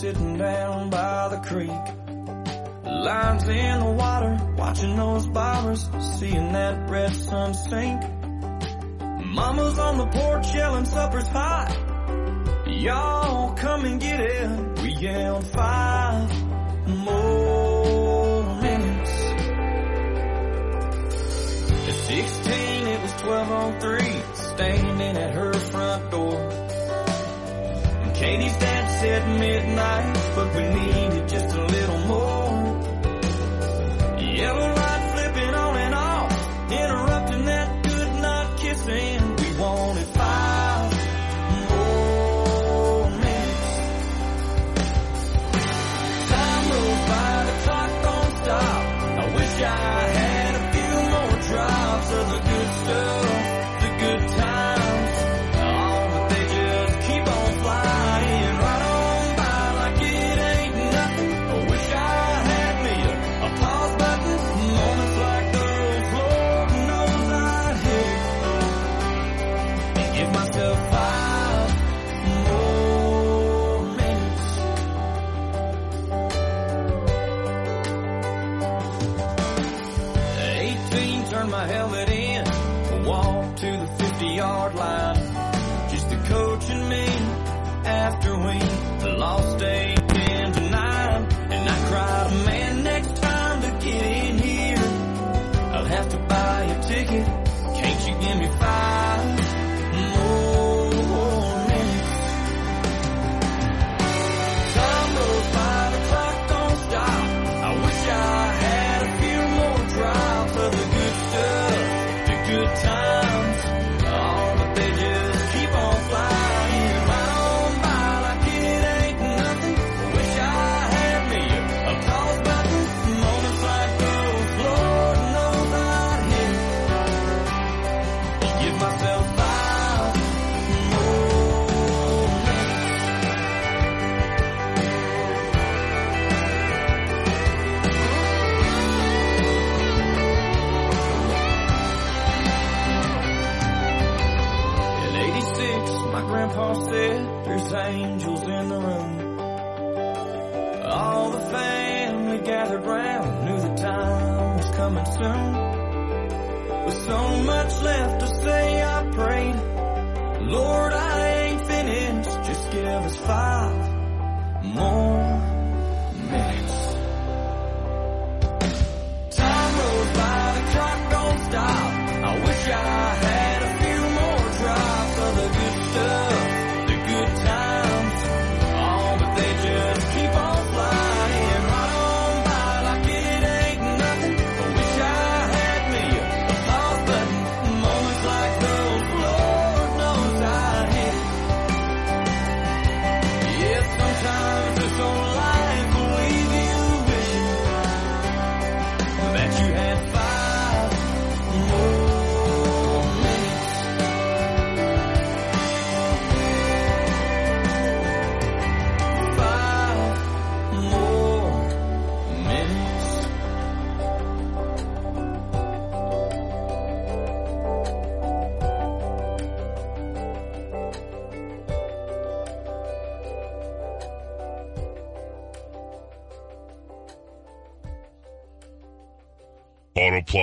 sitting down by the creek. Lines in the water, watching those bobbers, seeing that red sun sink. Mama's on the porch yelling supper's hot. Y'all come and get it. We yelled five more minutes. At 16, it was twelve on three, standing at her front door. And Katie's at midnight, but we needed just a little more. Yellow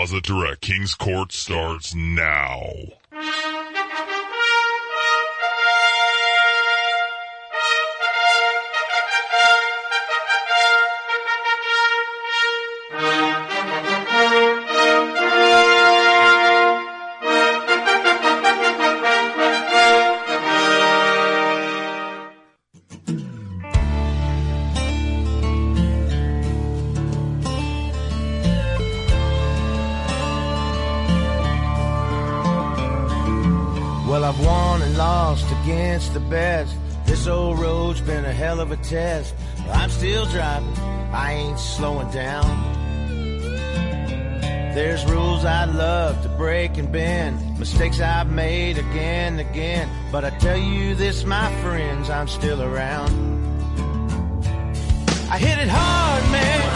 Plaza Direct. King's Court starts now. test. I'm still driving, I ain't slowing down. There's rules I love to break and bend, mistakes I've made again and again. But I tell you this, my friends, I'm still around. I hit it hard, man.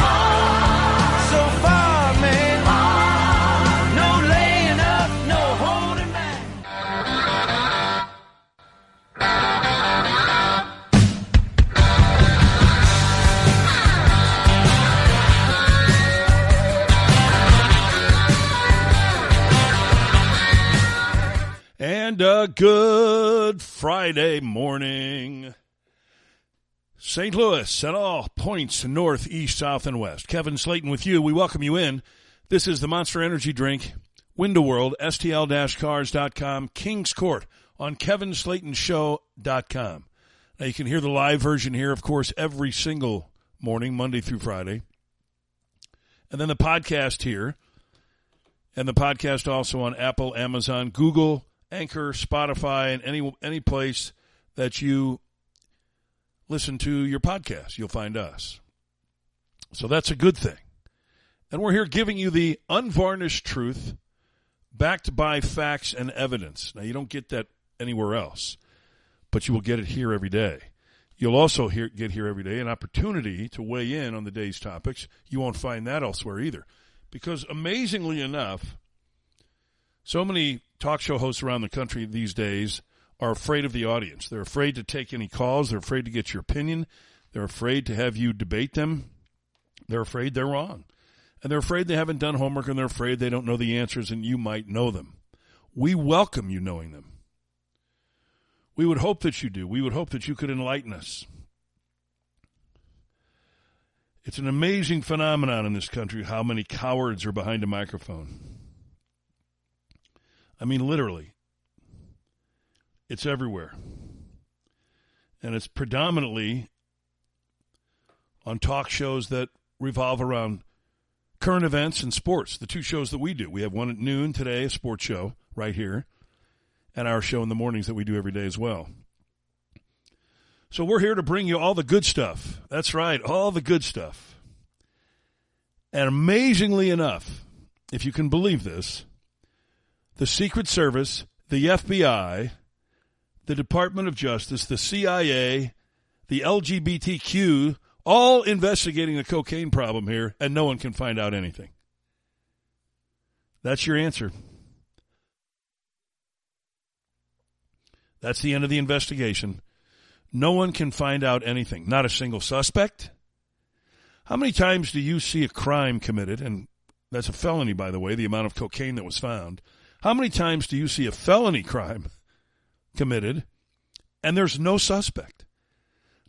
Good Friday morning. St. Louis and all points north, east, south, and west. Kevin Slaten with you. We welcome you in. This is the Monster Energy Drink, Window World, STL-Cars.com, Kings Court on KevinSlatenShow.com. Now you can hear the live version here, of course, every single morning, Monday through Friday. And then the podcast here. And the podcast also on Apple, Amazon, Google, Anchor, Spotify, and any any place that you listen to your podcast, you'll find us. So that's a good thing. And we're here giving you the unvarnished truth backed by facts and evidence. Now you don't get that anywhere else, but you will get it here every day. You'll also hear, get here every day an opportunity to weigh in on the day's topics. You won't find that elsewhere either. Because amazingly enough, so many talk show hosts around the country these days are afraid of the audience. They're afraid to take any calls. They're afraid to get your opinion. They're afraid to have you debate them. They're afraid they're wrong. And they're afraid they haven't done homework and they're afraid they don't know the answers and you might know them. We welcome you knowing them. We would hope that you do. We would hope that you could enlighten us. It's an amazing phenomenon in this country how many cowards are behind a microphone. I mean, literally. It's everywhere. And it's predominantly on talk shows that revolve around current events and sports, the two shows that we do. We have one at noon today, a sports show right here, and our show in the mornings that we do every day as well. So we're here to bring you all the good stuff. That's right, all the good stuff. And amazingly enough, if you can believe this, the Secret Service, the FBI, the Department of Justice, the CIA, the LGBTQ, all investigating the cocaine problem here, and no one can find out anything. That's your answer. That's the end of the investigation. No one can find out anything. Not a single suspect. How many times do you see a crime committed? And that's a felony, by the way, the amount of cocaine that was found. How many times do you see a felony crime committed and there's no suspect?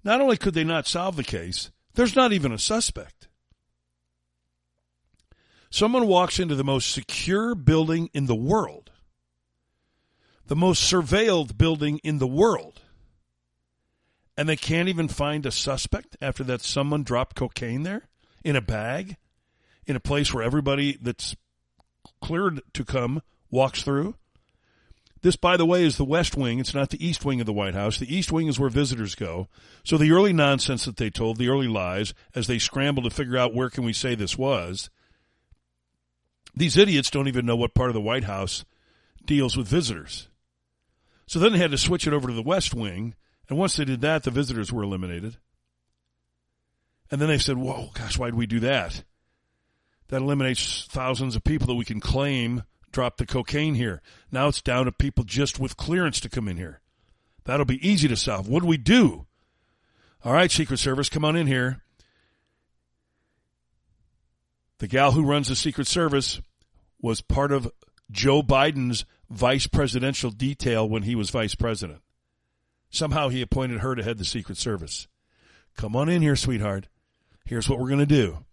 Not only could they not solve the case, there's not even a suspect. Someone walks into the most secure building in the world, the most surveilled building in the world, and they can't even find a suspect after that someone dropped cocaine there in a bag in a place where everybody that's cleared to come walks through. This, by the way, is the West Wing. It's not the East Wing of the White House. The East Wing is where visitors go. So the early nonsense that they told, the early lies, as they scrambled to figure out where can we say this was, these idiots don't even know what part of the White House deals with visitors. So then they had to switch it over to the West Wing. And once they did that, the visitors were eliminated. And then they said, whoa, gosh, why did we do that? That eliminates thousands of people that we can claim dropped the cocaine here. Now it's down to people just with clearance to come in here. That'll be easy to solve. What do we do? All right, Secret Service, come on in here. The gal who runs the Secret Service was part of Joe Biden's vice presidential detail when he was vice president. Somehow he appointed her to head the Secret Service. Come on in here, sweetheart. Here's what we're going to do.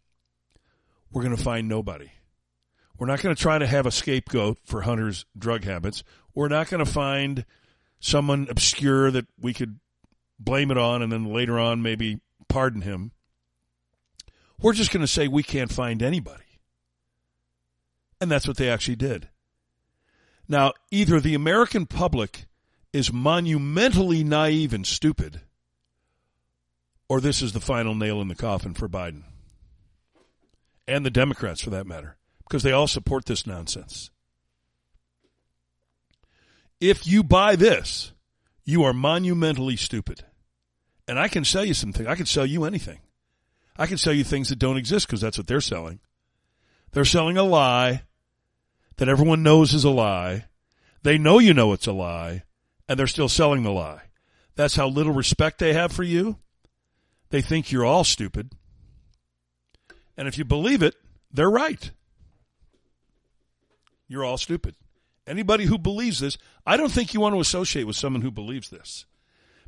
We're going to find nobody. We're not going to try to have a scapegoat for Hunter's drug habits. We're not going to find someone obscure that we could blame it on and then later on maybe pardon him. We're just going to say we can't find anybody. And that's what they actually did. Now, either the American public is monumentally naive and stupid, or this is the final nail in the coffin for Biden. And the Democrats, for that matter because they all support this nonsense. If you buy this, you are monumentally stupid. And I can sell you something. I can sell you anything. I can sell you things that don't exist because that's what they're selling. They're selling a lie that everyone knows is a lie. They know you know it's a lie, and they're still selling the lie. That's how little respect they have for you. They think you're all stupid. And if you believe it, they're right. You're all stupid. Anybody who believes this, I don't think you want to associate with someone who believes this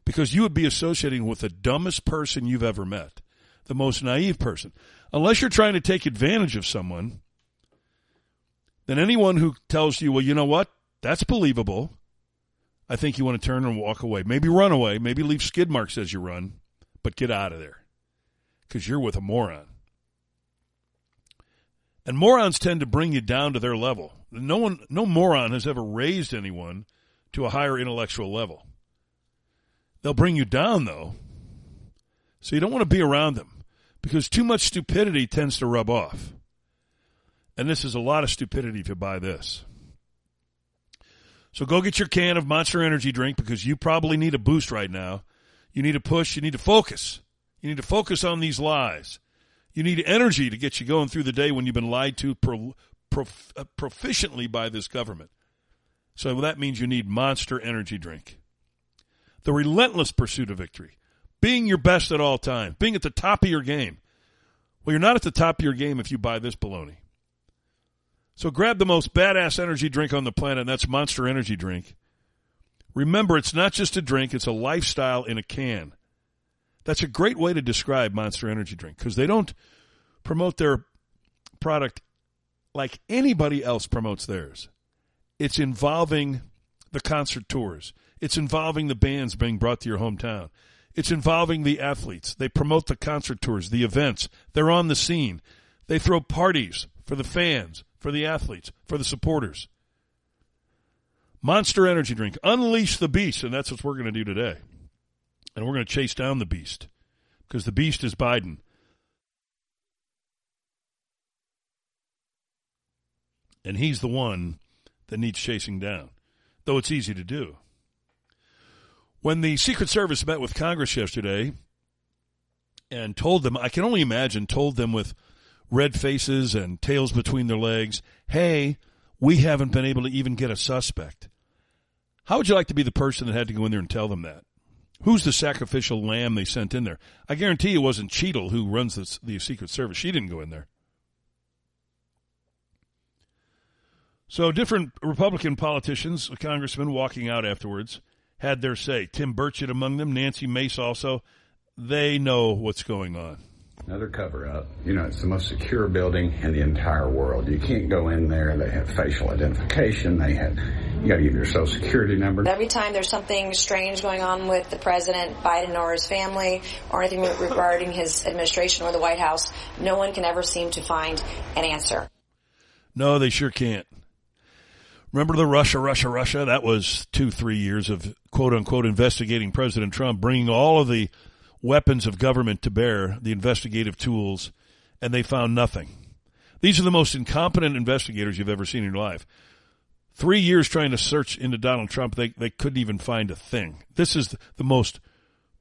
because you would be associating with the dumbest person you've ever met, the most naive person. Unless you're trying to take advantage of someone, then anyone who tells you, well, you know what? That's believable. I think you want to turn and walk away. Maybe run away. Maybe leave skid marks as you run, but get out of there because you're with a moron. And morons tend to bring you down to their level. No one, no moron has ever raised anyone to a higher intellectual level. They'll bring you down though. So you don't want to be around them because too much stupidity tends to rub off. And this is a lot of stupidity if you buy this. So go get your can of Monster Energy drink because you probably need a boost right now. You need a push. You need to focus. You need to focus on these lies. You need energy to get you going through the day when you've been lied to pro, prof, uh, proficiently by this government. So that means you need Monster Energy drink. The relentless pursuit of victory. Being your best at all times. Being at the top of your game. Well, you're not at the top of your game if you buy this baloney. So grab the most badass energy drink on the planet, and that's Monster Energy Drink. Remember, it's not just a drink, it's a lifestyle in a can. That's a great way to describe Monster Energy Drink because they don't promote their product like anybody else promotes theirs. It's involving the concert tours. It's involving the bands being brought to your hometown. It's involving the athletes. They promote the concert tours, the events. They're on the scene. They throw parties for the fans, for the athletes, for the supporters. Monster Energy Drink. Unleash the beast, and that's what we're going to do today. And we're going to chase down the beast because the beast is Biden. And he's the one that needs chasing down, though it's easy to do. When the Secret Service met with Congress yesterday and told them, I can only imagine, told them with red faces and tails between their legs, hey, we haven't been able to even get a suspect. How would you like to be the person that had to go in there and tell them that? Who's the sacrificial lamb they sent in there? I guarantee it wasn't Cheatle who runs the, the Secret Service. She didn't go in there. So different Republican politicians, congressmen walking out afterwards, had their say. Tim Burchett among them, Nancy Mace also. They know what's going on. Another cover up. You know, it's the most secure building in the entire world. You can't go in there. They have facial identification. They have, you got to give your social security number. Every time there's something strange going on with the president, Biden, or his family, or anything regarding his administration or the White House, no one can ever seem to find an answer. No, they sure can't. Remember the Russia, Russia, Russia? That was two, three years of quote unquote investigating President Trump, bringing all of the weapons of government to bear, the investigative tools, and they found nothing. These are the most incompetent investigators you've ever seen in your life. Three years trying to search into Donald Trump, they, they couldn't even find a thing. This is the most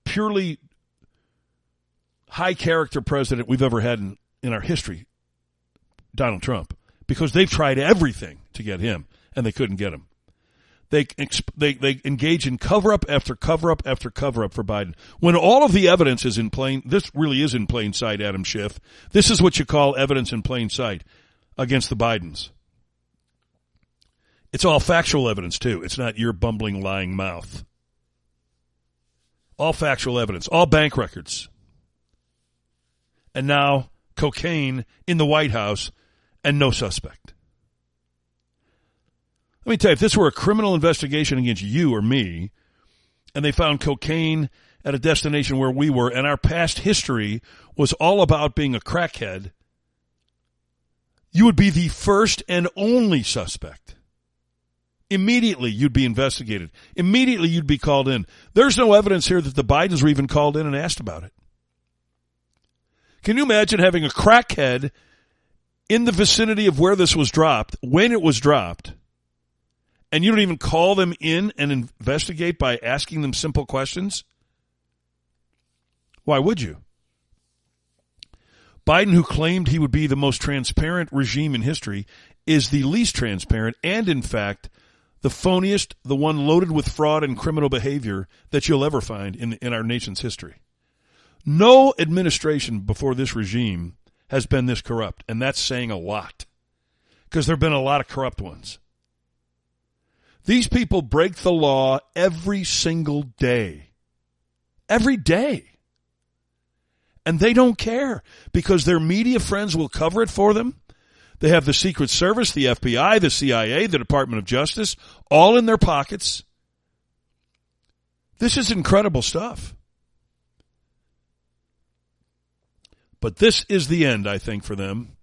purely high character president we've ever had in, in our history, Donald Trump, because they've tried everything to get him and they couldn't get him. They, they, they engage in cover up after cover up after cover up for Biden. When all of the evidence is in plain, this really is in plain sight, Adam Schiff. This is what you call evidence in plain sight against the Bidens. It's all factual evidence too. It's not your bumbling lying mouth. All factual evidence, all bank records. And now cocaine in the White House and no suspect. Let me tell you, if this were a criminal investigation against you or me, and they found cocaine at a destination where we were, and our past history was all about being a crackhead, you would be the first and only suspect. Immediately, you'd be investigated. Immediately, you'd be called in. There's no evidence here that the Bidens were even called in and asked about it. Can you imagine having a crackhead in the vicinity of where this was dropped, when it was dropped, and you don't even call them in and investigate by asking them simple questions? Why would you? Biden, who claimed he would be the most transparent regime in history, is the least transparent and, in fact, the phoniest, the one loaded with fraud and criminal behavior that you'll ever find in, in our nation's history. No administration before this regime has been this corrupt, and that's saying a lot because there have been a lot of corrupt ones. These people break the law every single day. Every day. And they don't care because their media friends will cover it for them. They have the Secret Service, the FBI, the CIA, the Department of Justice, all in their pockets. This is incredible stuff. But this is the end, I think, for them,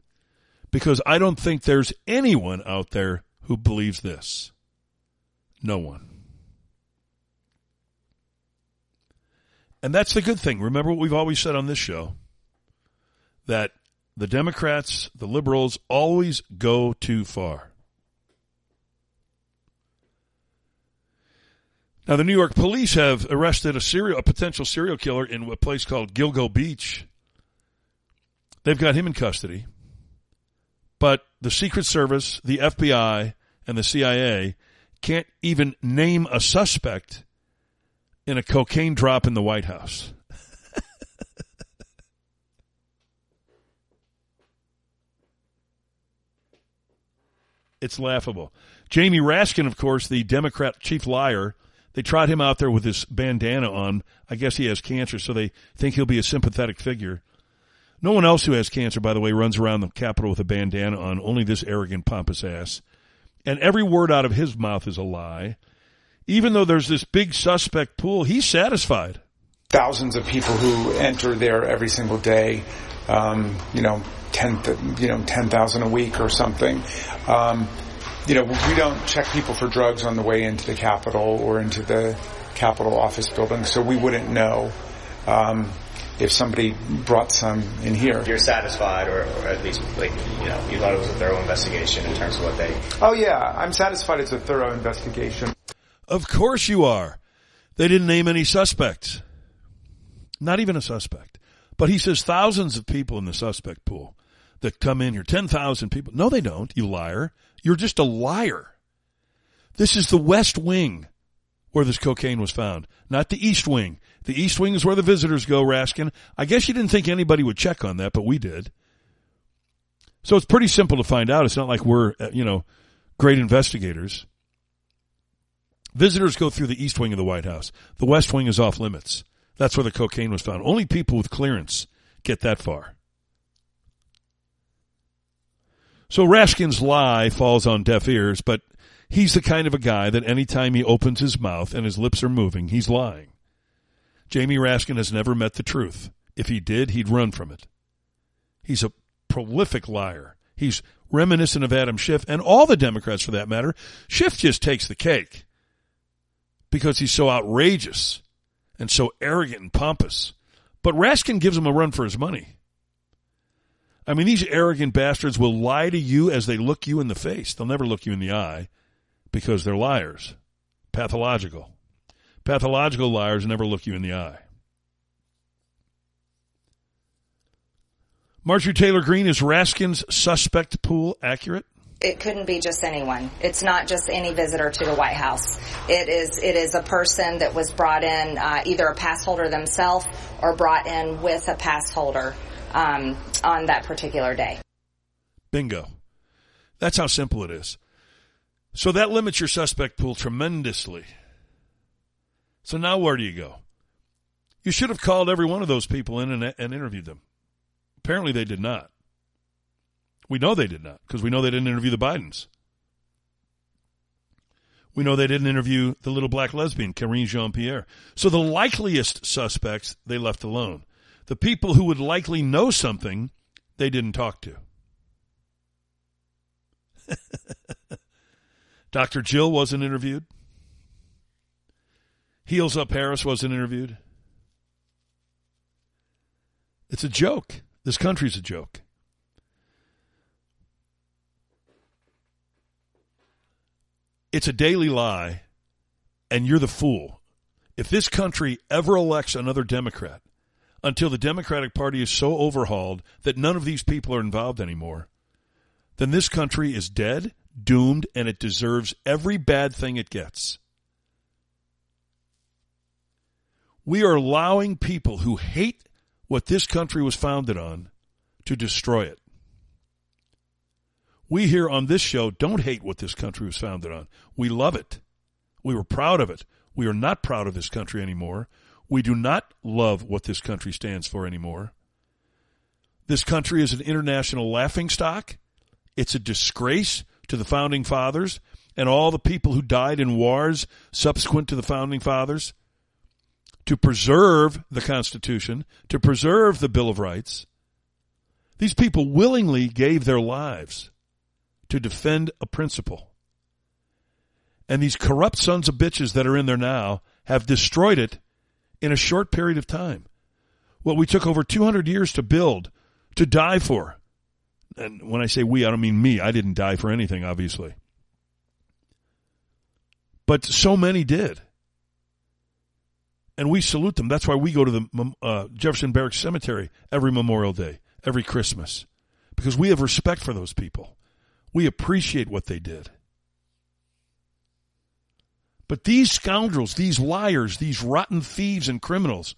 because I don't think there's anyone out there who believes this. No one. And that's the good thing. Remember what we've always said on this show that the Democrats, the liberals always go too far. Now, the New York police have arrested a serial, a potential serial killer in a place called Gilgo Beach. They've got him in custody, but the Secret Service, the FBI, and the CIA can't even name a suspect in a cocaine drop in the White House. it's laughable. Jamie Raskin, of course, the Democrat chief liar, they trot him out there with his bandana on. I guess he has cancer, so they think he'll be a sympathetic figure. No one else who has cancer, by the way, runs around the Capitol with a bandana on. Only this arrogant, pompous ass. And every word out of his mouth is a lie. Even though there's this big suspect pool, he's satisfied. thousands of people who enter there every single day. Um, you know, ten, you know, ten thousand a week or something. Um, you know, we don't check people for drugs on the way into the Capitol or into the Capitol office building, so we wouldn't know um, if somebody brought some in here. You're satisfied, or, or at least like you know, you thought it was a thorough investigation in terms of what they. Oh yeah, I'm satisfied it's a thorough investigation. Of course you are. They didn't name any suspects. Not even a suspect. But he says thousands of people in the suspect pool that come in here. 10,000 people. No, they don't, you liar. You're just a liar. This is the West Wing where this cocaine was found, not the East Wing. The East Wing is where the visitors go, Raskin. I guess you didn't think anybody would check on that, but we did. So it's pretty simple to find out. It's not like we're, uh, you know, great investigators. Visitors go through the East Wing of the White House. The West Wing is off limits. That's where the cocaine was found. Only people with clearance get that far. So Raskin's lie falls on deaf ears, but he's the kind of a guy that anytime he opens his mouth and his lips are moving, he's lying. Jamie Raskin has never met the truth. If he did, he'd run from it. He's a prolific liar. He's reminiscent of Adam Schiff and all the Democrats for that matter. Schiff just takes the cake because he's so outrageous and so arrogant and pompous. But Raskin gives him a run for his money. I mean, these arrogant bastards will lie to you as they look you in the face. They'll never look you in the eye because they're liars. Pathological. Pathological liars never look you in the eye. Marjorie Taylor Greene, is Raskin's suspect pool accurate? it couldn't be just anyone. It's not just any visitor to the White House. It is it is a person that was brought in uh, either a pass holder themselves or brought in with a pass holder um, on that particular day. Bingo. That's how simple it is. So that limits your suspect pool tremendously. So now where do you go? You should have called every one of those people in and, and interviewed them. Apparently they did not. We know they did not because we know they didn't interview the Bidens. We know they didn't interview the little black lesbian, Karine Jean Pierre. So the likeliest suspects they left alone. The people who would likely know something, they didn't talk to. Dr. Jill wasn't interviewed. Heels Up Harris wasn't interviewed. It's a joke. This country's a joke. It's a daily lie, and you're the fool. If this country ever elects another Democrat until the Democratic Party is so overhauled that none of these people are involved anymore, then this country is dead, doomed, and it deserves every bad thing it gets. We are allowing people who hate what this country was founded on to destroy it. We here on this show don't hate what this country was founded on. We love it. We were proud of it. We are not proud of this country anymore. We do not love what this country stands for anymore. This country is an international laughingstock. It's a disgrace to the founding fathers and all the people who died in wars subsequent to the founding fathers to preserve the Constitution, to preserve the Bill of Rights. These people willingly gave their lives to defend a principle. And these corrupt sons of bitches that are in there now have destroyed it in a short period of time. What we took over 200 years to build, to die for. And when I say we, I don't mean me. I didn't die for anything, obviously. But so many did and we salute them. That's why we go to the uh, Jefferson Barracks Cemetery every Memorial Day, every Christmas, because we have respect for those people. We appreciate what they did. But these scoundrels, these liars, these rotten thieves and criminals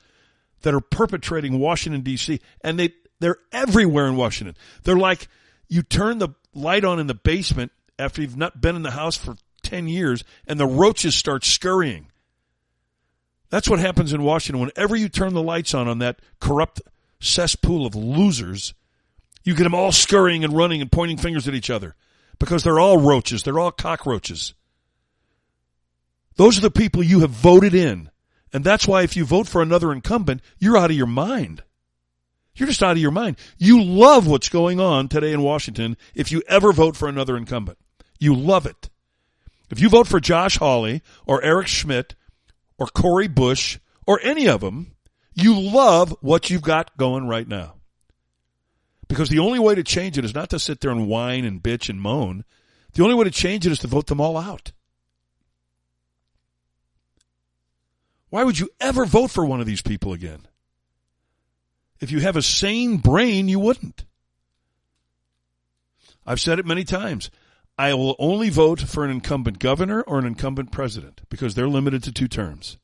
that are perpetrating Washington D.C. and they they're everywhere in Washington. They're like you turn the light on in the basement after you've not been in the house for 10 years and the roaches start scurrying that's what happens in Washington. Whenever you turn the lights on on that corrupt cesspool of losers, you get them all scurrying and running and pointing fingers at each other because they're all roaches. They're all cockroaches. Those are the people you have voted in. And that's why if you vote for another incumbent, you're out of your mind. You're just out of your mind. You love what's going on today in Washington if you ever vote for another incumbent. You love it. If you vote for Josh Hawley or Eric Schmitt or Cori Bush or any of them, you love what you've got going right now. Because the only way to change it is not to sit there and whine and bitch and moan. The only way to change it is to vote them all out. Why would you ever vote for one of these people again? If you have a sane brain, you wouldn't. I've said it many times. I will only vote for an incumbent governor or an incumbent president because they're limited to two terms.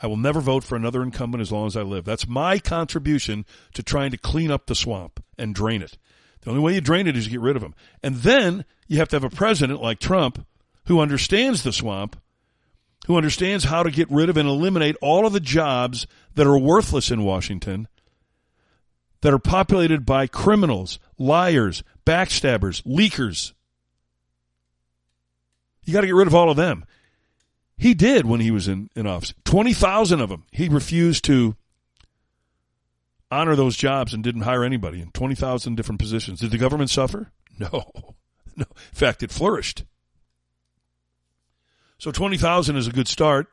I will never vote for another incumbent as long as I live. That's my contribution to trying to clean up the swamp and drain it. The only way you drain it is you get rid of them. And then you have to have a president like Trump who understands the swamp, who understands how to get rid of and eliminate all of the jobs that are worthless in Washington, that are populated by criminals, liars, backstabbers, leakers. You got to get rid of all of them. He did when he was in, in office. 20,000 of them. He refused to honor those jobs and didn't hire anybody in 20,000 different positions. Did the government suffer? No. No. In fact, it flourished. So 20,000 is a good start,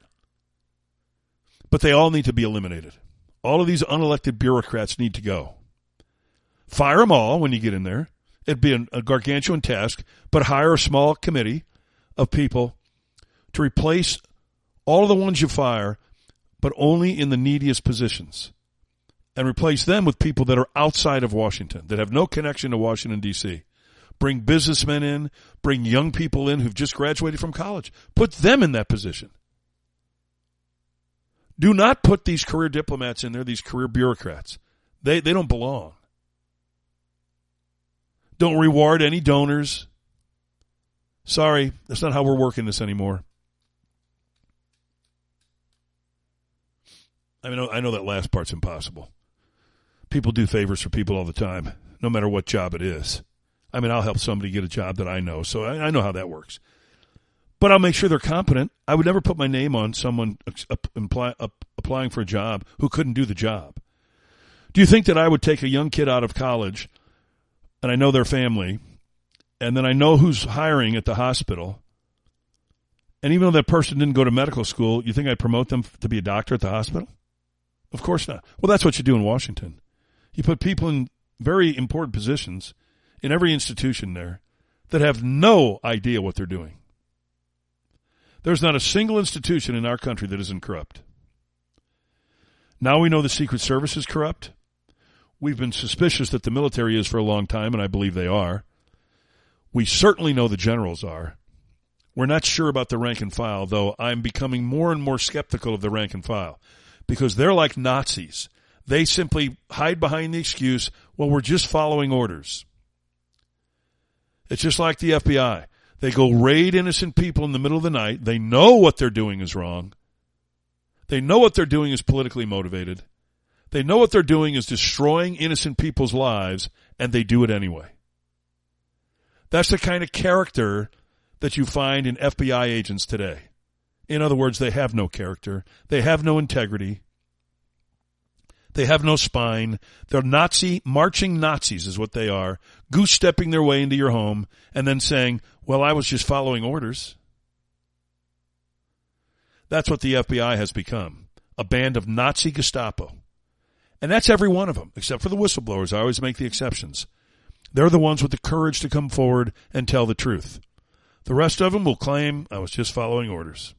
but they all need to be eliminated. All of these unelected bureaucrats need to go. Fire them all when you get in there. It'd be a gargantuan task, but hire a small committee of people to replace all of the ones you fire, but only in the neediest positions. And replace them with people that are outside of Washington, that have no connection to Washington, D.C. Bring businessmen in, bring young people in who've just graduated from college. Put them in that position. Do not put these career diplomats in there, these career bureaucrats. They, they don't belong. Don't reward any donors. Sorry, that's not how we're working this anymore. I mean, I know that last part's impossible. People do favors for people all the time, no matter what job it is. I mean, I'll help somebody get a job that I know, so I, I know how that works. But I'll make sure they're competent. I would never put my name on someone apply, applying for a job who couldn't do the job. Do you think that I would take a young kid out of college, and I know their family, and then I know who's hiring at the hospital. And even though that person didn't go to medical school, you think I'd promote them to be a doctor at the hospital? Of course not. Well, that's what you do in Washington. You put people in very important positions in every institution there that have no idea what they're doing. There's not a single institution in our country that isn't corrupt. Now we know the Secret Service is corrupt. We've been suspicious that the military is for a long time, and I believe they are. We certainly know the generals are. We're not sure about the rank and file, though I'm becoming more and more skeptical of the rank and file because they're like Nazis. They simply hide behind the excuse, well, we're just following orders. It's just like the FBI. They go raid innocent people in the middle of the night. They know what they're doing is wrong. They know what they're doing is politically motivated. They know what they're doing is destroying innocent people's lives, and they do it anyway. That's the kind of character that you find in FBI agents today. In other words, they have no character. They have no integrity. They have no spine. They're Nazi, marching Nazis is what they are, goose stepping their way into your home and then saying, well, I was just following orders. That's what the FBI has become. A band of Nazi Gestapo. And that's every one of them, except for the whistleblowers. I always make the exceptions. They're the ones with the courage to come forward and tell the truth. The rest of them will claim I was just following orders.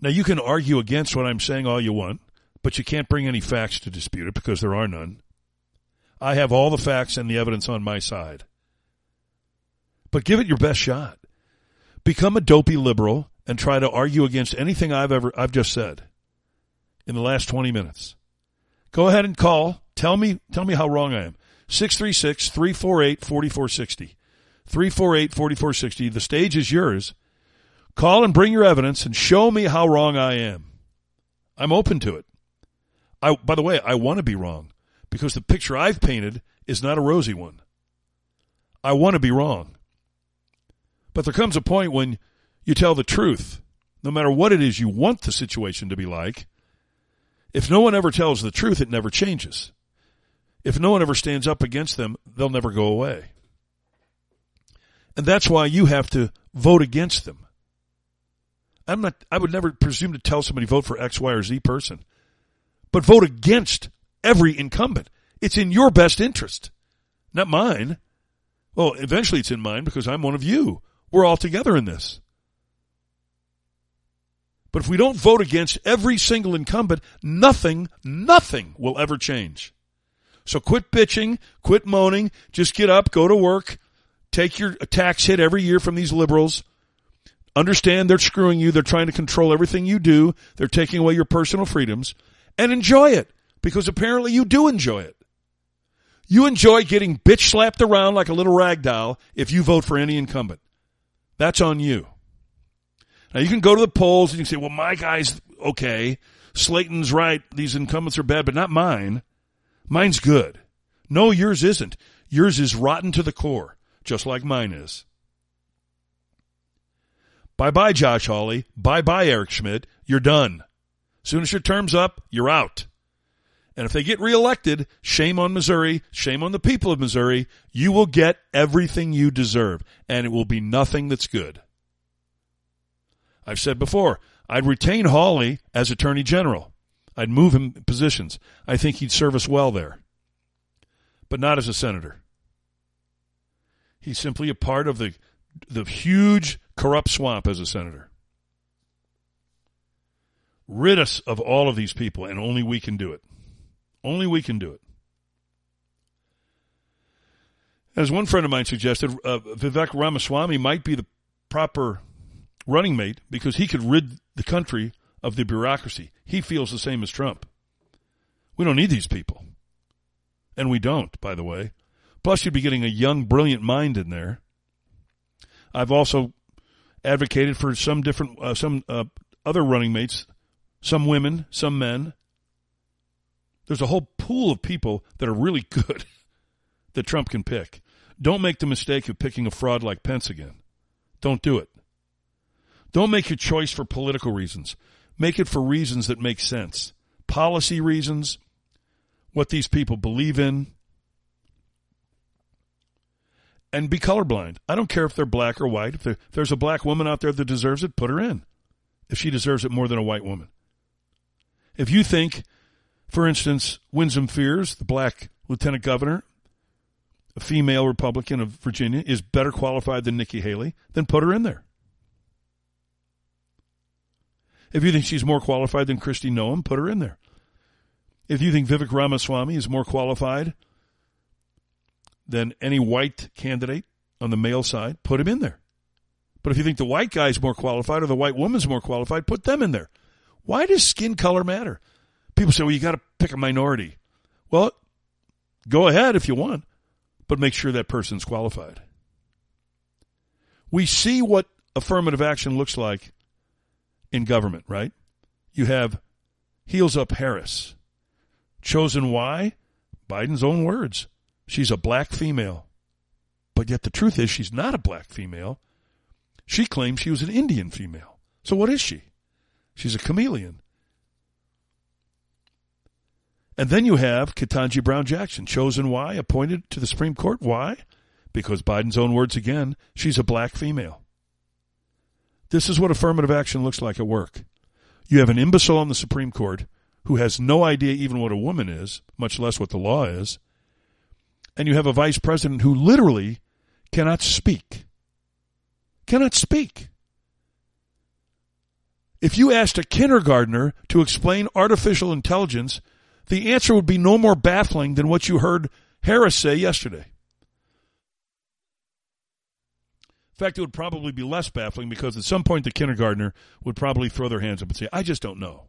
Now, you can argue against what I'm saying all you want, but you can't bring any facts to dispute it because there are none. I have all the facts and the evidence on my side. But give it your best shot. Become a dopey liberal and try to argue against anything I've ever I've just said in the last 20 minutes. Go ahead and call. Tell me tell me how wrong I am. 636-348-4460. 348-4460. The stage is yours. Call and bring your evidence and show me how wrong I am. I'm open to it. I, by the way, I want to be wrong because the picture I've painted is not a rosy one. I want to be wrong. But there comes a point when you tell the truth, no matter what it is you want the situation to be like. If no one ever tells the truth, it never changes. If no one ever stands up against them, they'll never go away. And that's why you have to vote against them. I'm not, I would never presume to tell somebody vote for X, Y, or Z person, but vote against every incumbent. It's in your best interest, not mine. Well, eventually it's in mine because I'm one of you. We're all together in this. But if we don't vote against every single incumbent, nothing, nothing will ever change. So quit bitching, quit moaning, just get up, go to work, take your tax hit every year from these liberals, Understand they're screwing you. They're trying to control everything you do. They're taking away your personal freedoms and enjoy it because apparently you do enjoy it. You enjoy getting bitch slapped around like a little rag doll if you vote for any incumbent. That's on you. Now you can go to the polls and you can say, well, my guy's okay. Slaten's right. These incumbents are bad, but not mine. Mine's good. No, yours isn't. Yours is rotten to the core, just like mine is. Bye bye, Josh Hawley. Bye bye, Eric Schmitt. You're done. Soon as your term's up, you're out. And if they get reelected, shame on Missouri, shame on the people of Missouri. You will get everything you deserve, and it will be nothing that's good. I've said before, I'd retain Hawley as Attorney General. I'd move him positions. I think he'd serve us well there. But not as a senator. He's simply a part of the the huge corrupt swamp as a senator. Rid us of all of these people, and only we can do it. Only we can do it. As one friend of mine suggested, uh, Vivek Ramaswamy might be the proper running mate because he could rid the country of the bureaucracy. He feels the same as Trump. We don't need these people. And we don't, by the way. Plus, you'd be getting a young, brilliant mind in there. I've also advocated for some different, uh, some uh, other running mates, some women, some men. There's a whole pool of people that are really good that Trump can pick. Don't make the mistake of picking a fraud like Pence again. Don't do it. Don't make your choice for political reasons. Make it for reasons that make sense. Policy reasons, what these people believe in, and be colorblind. I don't care if they're black or white. If, if, there's a black woman out there that deserves it, put her in. If she deserves it more than a white woman. If you think, for instance, Winsome Sears, the black lieutenant governor, a female Republican of Virginia, is better qualified than Nikki Haley, then put her in there. If you think she's more qualified than Kristi Noem, put her in there. If you think Vivek Ramaswamy is more qualified than any white candidate on the male side, put him in there. But if you think the white guy's more qualified or the white woman's more qualified, put them in there. Why does skin color matter? People say, well, you got to pick a minority. Well, go ahead if you want, but make sure that person's qualified. We see what affirmative action looks like in government, right? You have heels up Harris. Chosen why? Biden's own words. She's a black female. But yet the truth is she's not a black female. She claims she was an Indian female. So what is she? She's a chameleon. And then you have Ketanji Brown Jackson, chosen why, appointed to the Supreme Court. Why? Because Biden's own words again, she's a black female. This is what affirmative action looks like at work. You have an imbecile on the Supreme Court who has no idea even what a woman is, much less what the law is. And you have a vice president who literally cannot speak. Cannot speak. If you asked a kindergartner to explain artificial intelligence, the answer would be no more baffling than what you heard Harris say yesterday. In fact, it would probably be less baffling because at some point the kindergartner would probably throw their hands up and say, I just don't know.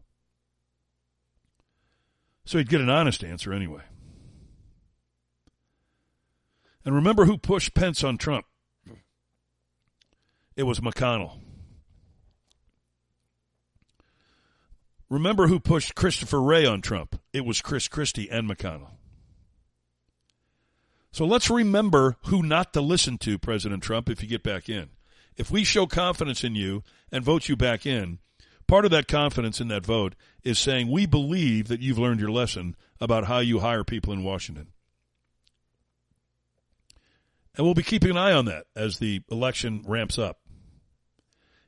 So he'd get an honest answer anyway. And remember who pushed Pence on Trump? It was McConnell. Remember who pushed Christopher Wray on Trump? It was Chris Christie and McConnell. So let's remember who not to listen to, President Trump, if you get back in. If we show confidence in you and vote you back in, part of that confidence in that vote is saying we believe that you've learned your lesson about how you hire people in Washington. And we'll be keeping an eye on that as the election ramps up.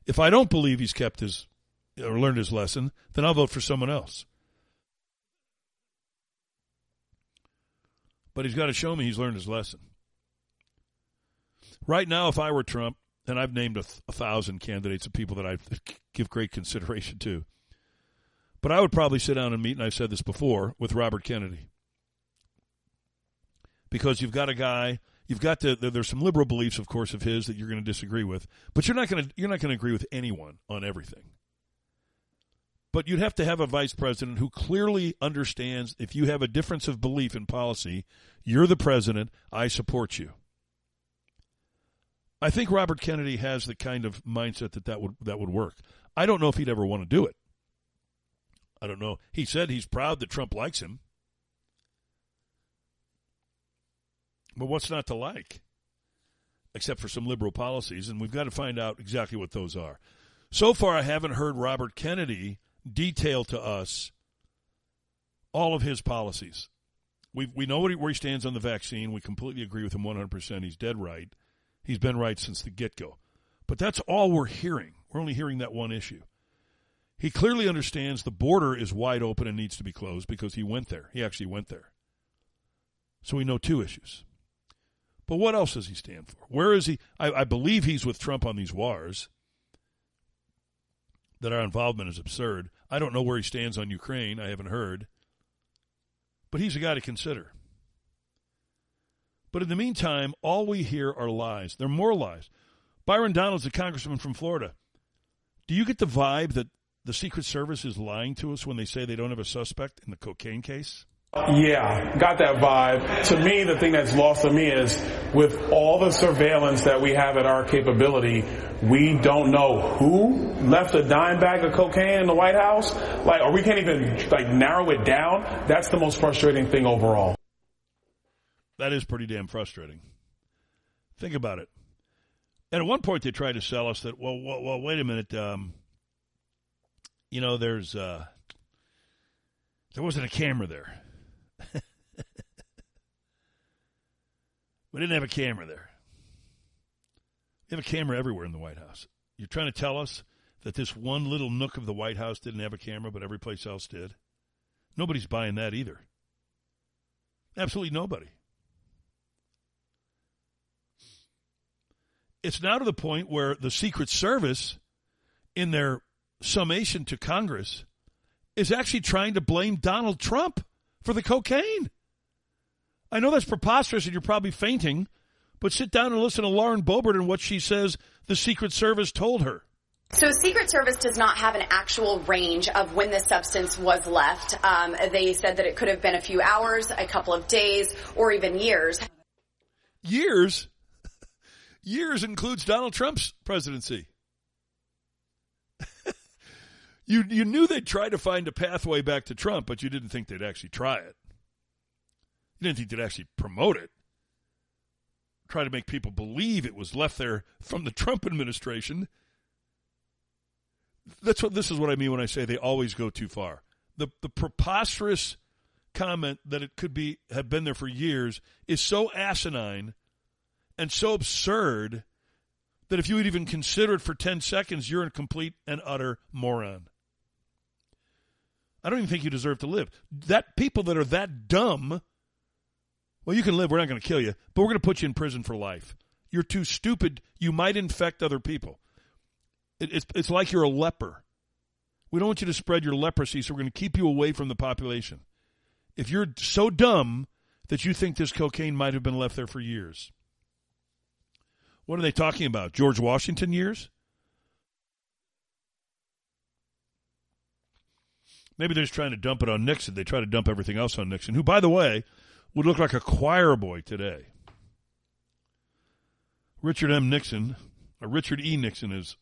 If I don't believe he's kept his or learned his lesson, then I'll vote for someone else. But he's got to show me he's learned his lesson. Right now, if I were Trump, and I've named a, th- a thousand candidates of people that I give great consideration to, but I would probably sit down and meet, and I've said this before, with Robert Kennedy. Because you've got a guy you've got to there's some liberal beliefs of course of his that you're going to disagree with but you're not going to you're not going to agree with anyone on everything but you'd have to have a vice president who clearly understands if you have a difference of belief in policy you're the president i support you. I think robert kennedy has the kind of mindset that that would that would work. I don't know if he'd ever want to do it. I don't know. He said he's proud that trump likes him. But what's not to like? Except for some liberal policies, and we've got to find out exactly what those are. So far, I haven't heard Robert Kennedy detail to us all of his policies. We we know where he stands on the vaccine. We completely agree with him 100%. He's dead right. He's been right since the get go. But that's all we're hearing. We're only hearing that one issue. He clearly understands the border is wide open and needs to be closed because he went there. He actually went there. So we know two issues. But what else does he stand for? Where is he? I, I believe he's with Trump on these wars. That our involvement is absurd. I don't know where he stands on Ukraine. I haven't heard. But he's a guy to consider. But in the meantime, all we hear are lies. They're more lies. Byron Donalds, a congressman from Florida. Do you get the vibe that the Secret Service is lying to us when they say they don't have a suspect in the cocaine case? Yeah, got that vibe. To me, the thing that's lost to me is with all the surveillance that we have at our capability, we don't know who left a dime bag of cocaine in the White House. Like, or we can't even like narrow it down. That's the most frustrating thing overall. That is pretty damn frustrating. Think about it. And at one point, they tried to sell us that. Well, well, well wait a minute. Um, you know, there's uh, there wasn't a camera there. we didn't have a camera there. We have a camera everywhere in the White House. You're trying to tell us that this one little nook of the White House didn't have a camera, but every place else did? Nobody's buying that either. Absolutely nobody. It's now to the point where the Secret Service, in their summation to Congress, is actually trying to blame Donald Trump for the cocaine. I know that's preposterous and you're probably fainting, but sit down and listen to Lauren Boebert and what she says the Secret Service told her. So Secret Service does not have an actual range of when the substance was left. Um, they said that it could have been a few hours, a couple of days, or even years. Years. Years includes Donald Trump's presidency. You you knew they'd try to find a pathway back to Trump, but you didn't think they'd actually try it. You didn't think they'd actually promote it. Try to make people believe it was left there from the Trump administration. That's what this is what I mean when I say they always go too far. The the preposterous comment that it could be have been there for years is so asinine and so absurd that if you would even consider it for 10 seconds, you're a complete and utter moron. I don't even think you deserve to live. That people that are that dumb, well, you can live. We're not going to kill you, but we're going to put you in prison for life. You're too stupid. You might infect other people. It, it's, it's like you're a leper. We don't want you to spread your leprosy, so we're going to keep you away from the population. If you're so dumb that you think this cocaine might have been left there for years, what are they talking about? George Washington years? Maybe they're just trying to dump it on Nixon. They try to dump everything else on Nixon, who, by the way, would look like a choir boy today. Richard M. Nixon, or Richard E. Nixon, as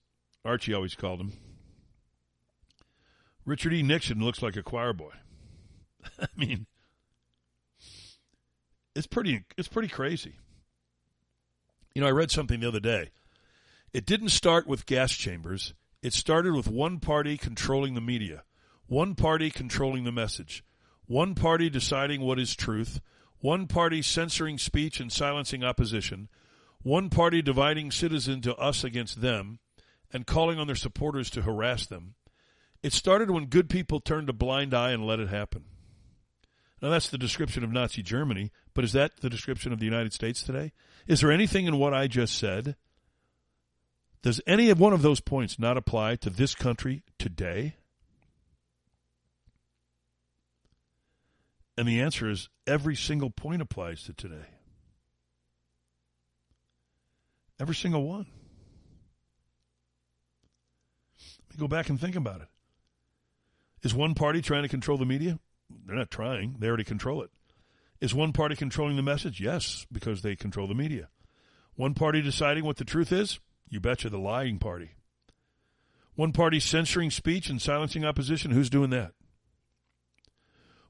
Archie always called him. Richard E. Nixon looks like a choir boy. I mean, it's pretty it's pretty crazy. You know, I read something the other day. It didn't start with gas chambers. It started with one party controlling the media, one party controlling the message, one party deciding what is truth, one party censoring speech and silencing opposition, one party dividing citizens to us against them and calling on their supporters to harass them. It started when good people turned a blind eye and let it happen. Now, that's the description of Nazi Germany, but is that the description of the United States today? Is there anything in what I just said? Does any of one of those points not apply to this country today? And the answer is every single point applies to today. Every single one. Go back and think about it. Is one party trying to control the media? They're not trying. They already control it. Is one party controlling the message? Yes, because they control the media. One party deciding what the truth is? You betcha, the lying party. One party censoring speech and silencing opposition? Who's doing that?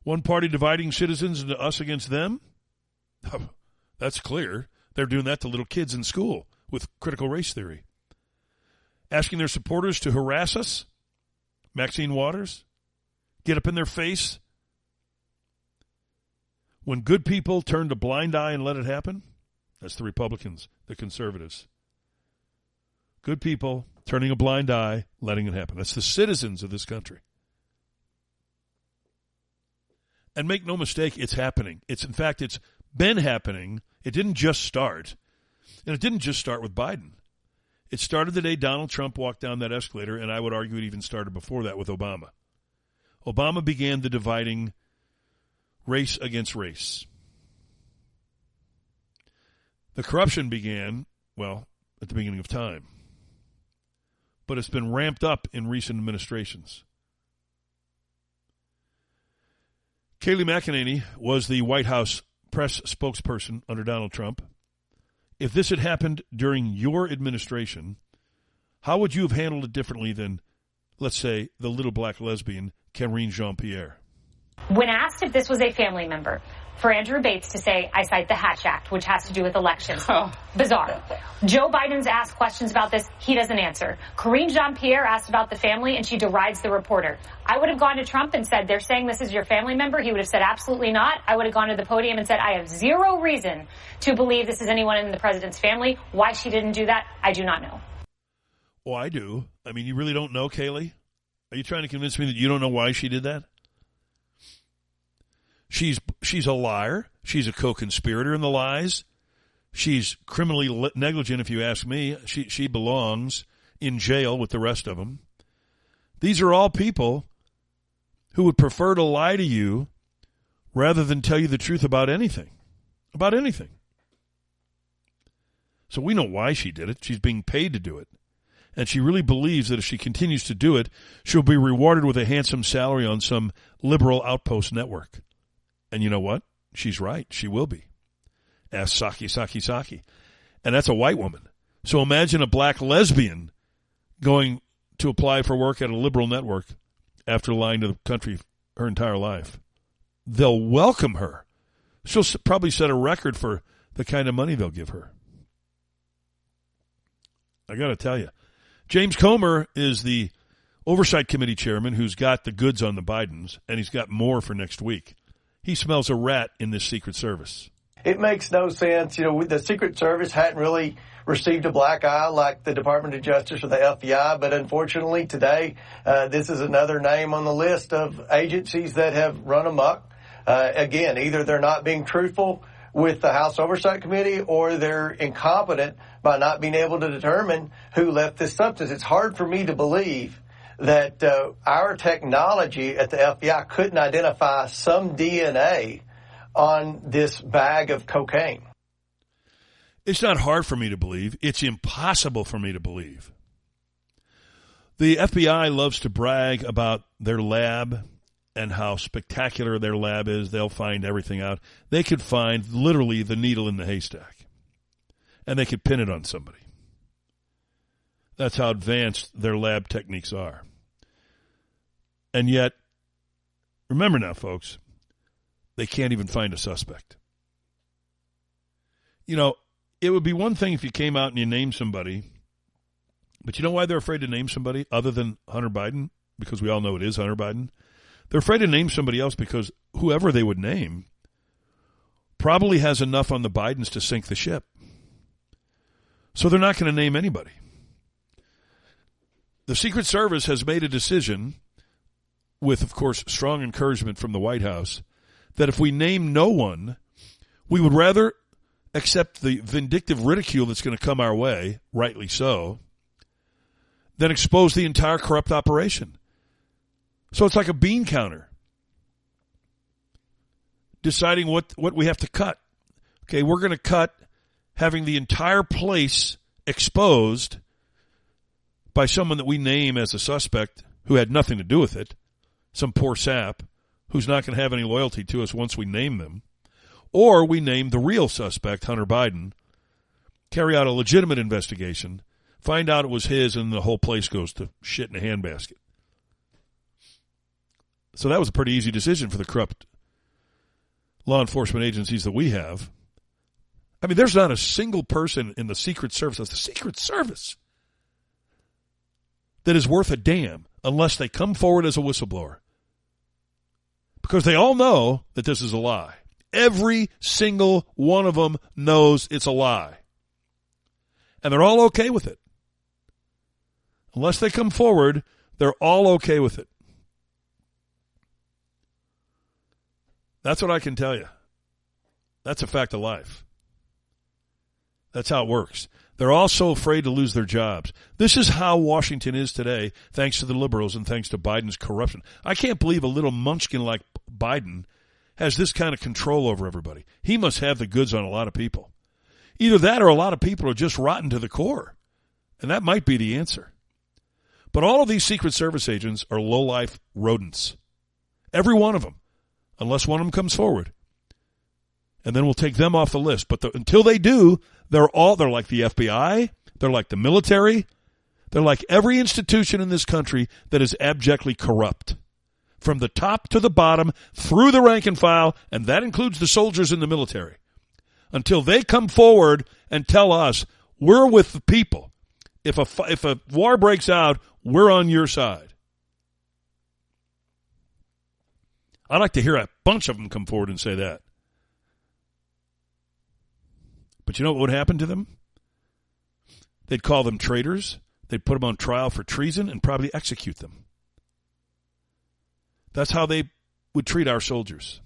One party dividing citizens into us against them? That's clear. They're doing that to little kids in school with critical race theory. Asking their supporters to harass us? Maxine Waters? Get up in their face when good people turned a blind eye and let it happen, that's the Republicans, the conservatives. Good people turning a blind eye, letting it happen. That's the citizens of this country. And make no mistake, it's happening. It's in fact, it's been happening. It didn't just start. And it didn't just start with Biden. It started the day Donald Trump walked down that escalator, and I would argue it even started before that with Obama. Obama began the dividing race against race. The corruption began, well, at the beginning of time, but it's been ramped up in recent administrations. Kayleigh McEnany was the White House press spokesperson under Donald Trump. If this had happened during your administration, how would you have handled it differently than, let's say, the little black lesbian, Karine Jean Pierre? When asked if this was a family member, for Andrew Bates to say, I cite the Hatch Act, which has to do with elections. Oh. Bizarre. Joe Biden's asked questions about this. He doesn't answer. Karine Jean Pierre asked about the family, and she derides the reporter. I would have gone to Trump and said, They're saying this is your family member. He would have said, Absolutely not. I would have gone to the podium and said, I have zero reason to believe this is anyone in the president's family. Why she didn't do that, I do not know. Well, I do. I mean, you really don't know, Kayleigh? Are you trying to convince me that you don't know why she did that? She's she's a liar. She's a co-conspirator in the lies. She's criminally negligent, if you ask me. She she belongs in jail with the rest of them. These are all people who would prefer to lie to you rather than tell you the truth about anything. About anything. So we know why she did it. She's being paid to do it. And she really believes that if she continues to do it, she'll be rewarded with a handsome salary on some liberal outpost network. And you know what? She's right. She will be. Ask Psaki Psaki Psaki. And that's a white woman. So imagine a black lesbian going to apply for work at a liberal network after lying to the country her entire life. They'll welcome her. She'll probably set a record for the kind of money they'll give her. I got to tell you, James Comer is the oversight committee chairman who's got the goods on the Bidens, and he's got more for next week. He smells a rat in this Secret Service. It makes no sense. You know, the Secret Service hadn't really received a black eye like the Department of Justice or the FBI, but unfortunately today, uh, this is another name on the list of agencies that have run amok. Uh, again, either they're not being truthful with the House Oversight Committee or they're incompetent by not being able to determine who left this substance. It's hard for me to believe that uh, our technology at the FBI couldn't identify some DNA on this bag of cocaine. It's not hard for me to believe. It's impossible for me to believe. The FBI loves to brag about their lab and how spectacular their lab is. They'll find everything out. They could find literally the needle in the haystack and they could pin it on somebody. That's how advanced their lab techniques are. And yet, remember now, folks, they can't even find a suspect. You know, it would be one thing if you came out and you named somebody, but you know why they're afraid to name somebody other than Hunter Biden? Because we all know it is Hunter Biden. They're afraid to name somebody else because whoever they would name probably has enough on the Bidens to sink the ship. So they're not going to name anybody. The Secret Service has made a decision, with, of course, strong encouragement from the White House, that if we name no one, we would rather accept the vindictive ridicule that's going to come our way, rightly so, than expose the entire corrupt operation. So it's like a bean counter. Deciding what, what we have to cut. Okay, we're going to cut having the entire place exposed by someone that we name as a suspect who had nothing to do with it, some poor sap who's not going to have any loyalty to us once we name them, or we name the real suspect, Hunter Biden, carry out a legitimate investigation, find out it was his, and the whole place goes to shit in a handbasket. So that was a pretty easy decision for the corrupt law enforcement agencies that we have. I mean, there's not a single person in the Secret Service, that's the Secret Service, that is worth a damn unless they come forward as a whistleblower. Because they all know that this is a lie. Every single one of them knows it's a lie. And they're all okay with it. Unless they come forward, they're all okay with it. That's what I can tell you. That's a fact of life. That's how it works. They're all so afraid to lose their jobs. This is how Washington is today, thanks to the liberals and thanks to Biden's corruption. I can't believe a little munchkin like Biden has this kind of control over everybody. He must have the goods on a lot of people. Either that or a lot of people are just rotten to the core. And that might be the answer. But all of these Secret Service agents are low-life rodents. Every one of them. Unless one of them comes forward. And then we'll take them off the list. But the, until they do, they're all, they're like the FBI. They're like the military. They're like every institution in this country that is abjectly corrupt. From the top to the bottom, through the rank and file, and that includes the soldiers in the military. Until they come forward and tell us, we're with the people. If a, if a war breaks out, we're on your side. I'd like to hear a bunch of them come forward and say that. But you know what would happen to them? They'd call them traitors. They'd put them on trial for treason and probably execute them. That's how they would treat our soldiers.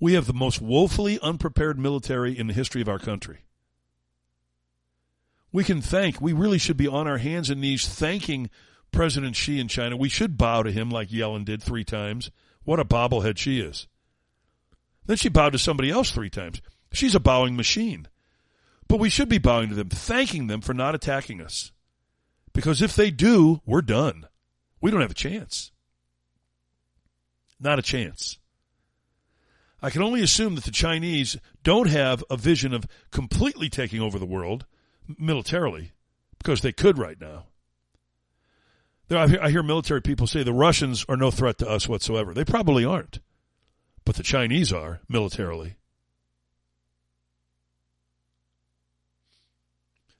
We have the most woefully unprepared military in the history of our country. We can thank, we really should be on our hands and knees thanking President Xi in China. We should bow to him like Yellen did three times. What a bobblehead she is. Then she bowed to somebody else three times. She's a bowing machine. But we should be bowing to them, thanking them for not attacking us. Because if they do, we're done. We don't have a chance. Not a chance. I can only assume that the Chinese don't have a vision of completely taking over the world militarily, because they could right now. I hear military people say the Russians are no threat to us whatsoever. They probably aren't, but the Chinese are militarily.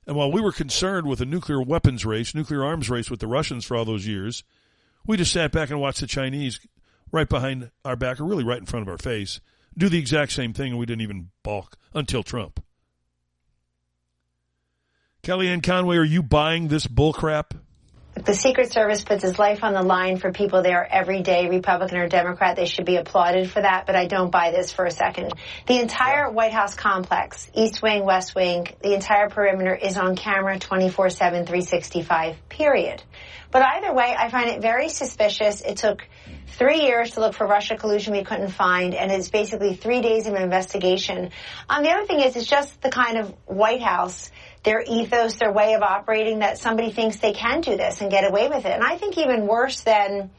And while we were concerned with a nuclear weapons race, nuclear arms race with the Russians for all those years, we just sat back and watched the Chinese right behind our back, or really right in front of our face, do the exact same thing, and we didn't even balk until Trump. Kellyanne Conway, are you buying this bullcrap? The Secret Service puts his life on the line for people there every day, Republican or Democrat, they should be applauded for that, but I don't buy this for a second. The entire White House complex, East Wing, West Wing, the entire perimeter is on camera 24-7, 365, period. But either way, I find it very suspicious. It took three years to look for Russia collusion we couldn't find, and it's basically three days of investigation. Um, the other thing is, it's just the kind of White House their ethos, their way of operating that somebody thinks they can do this and get away with it. And I think even worse than,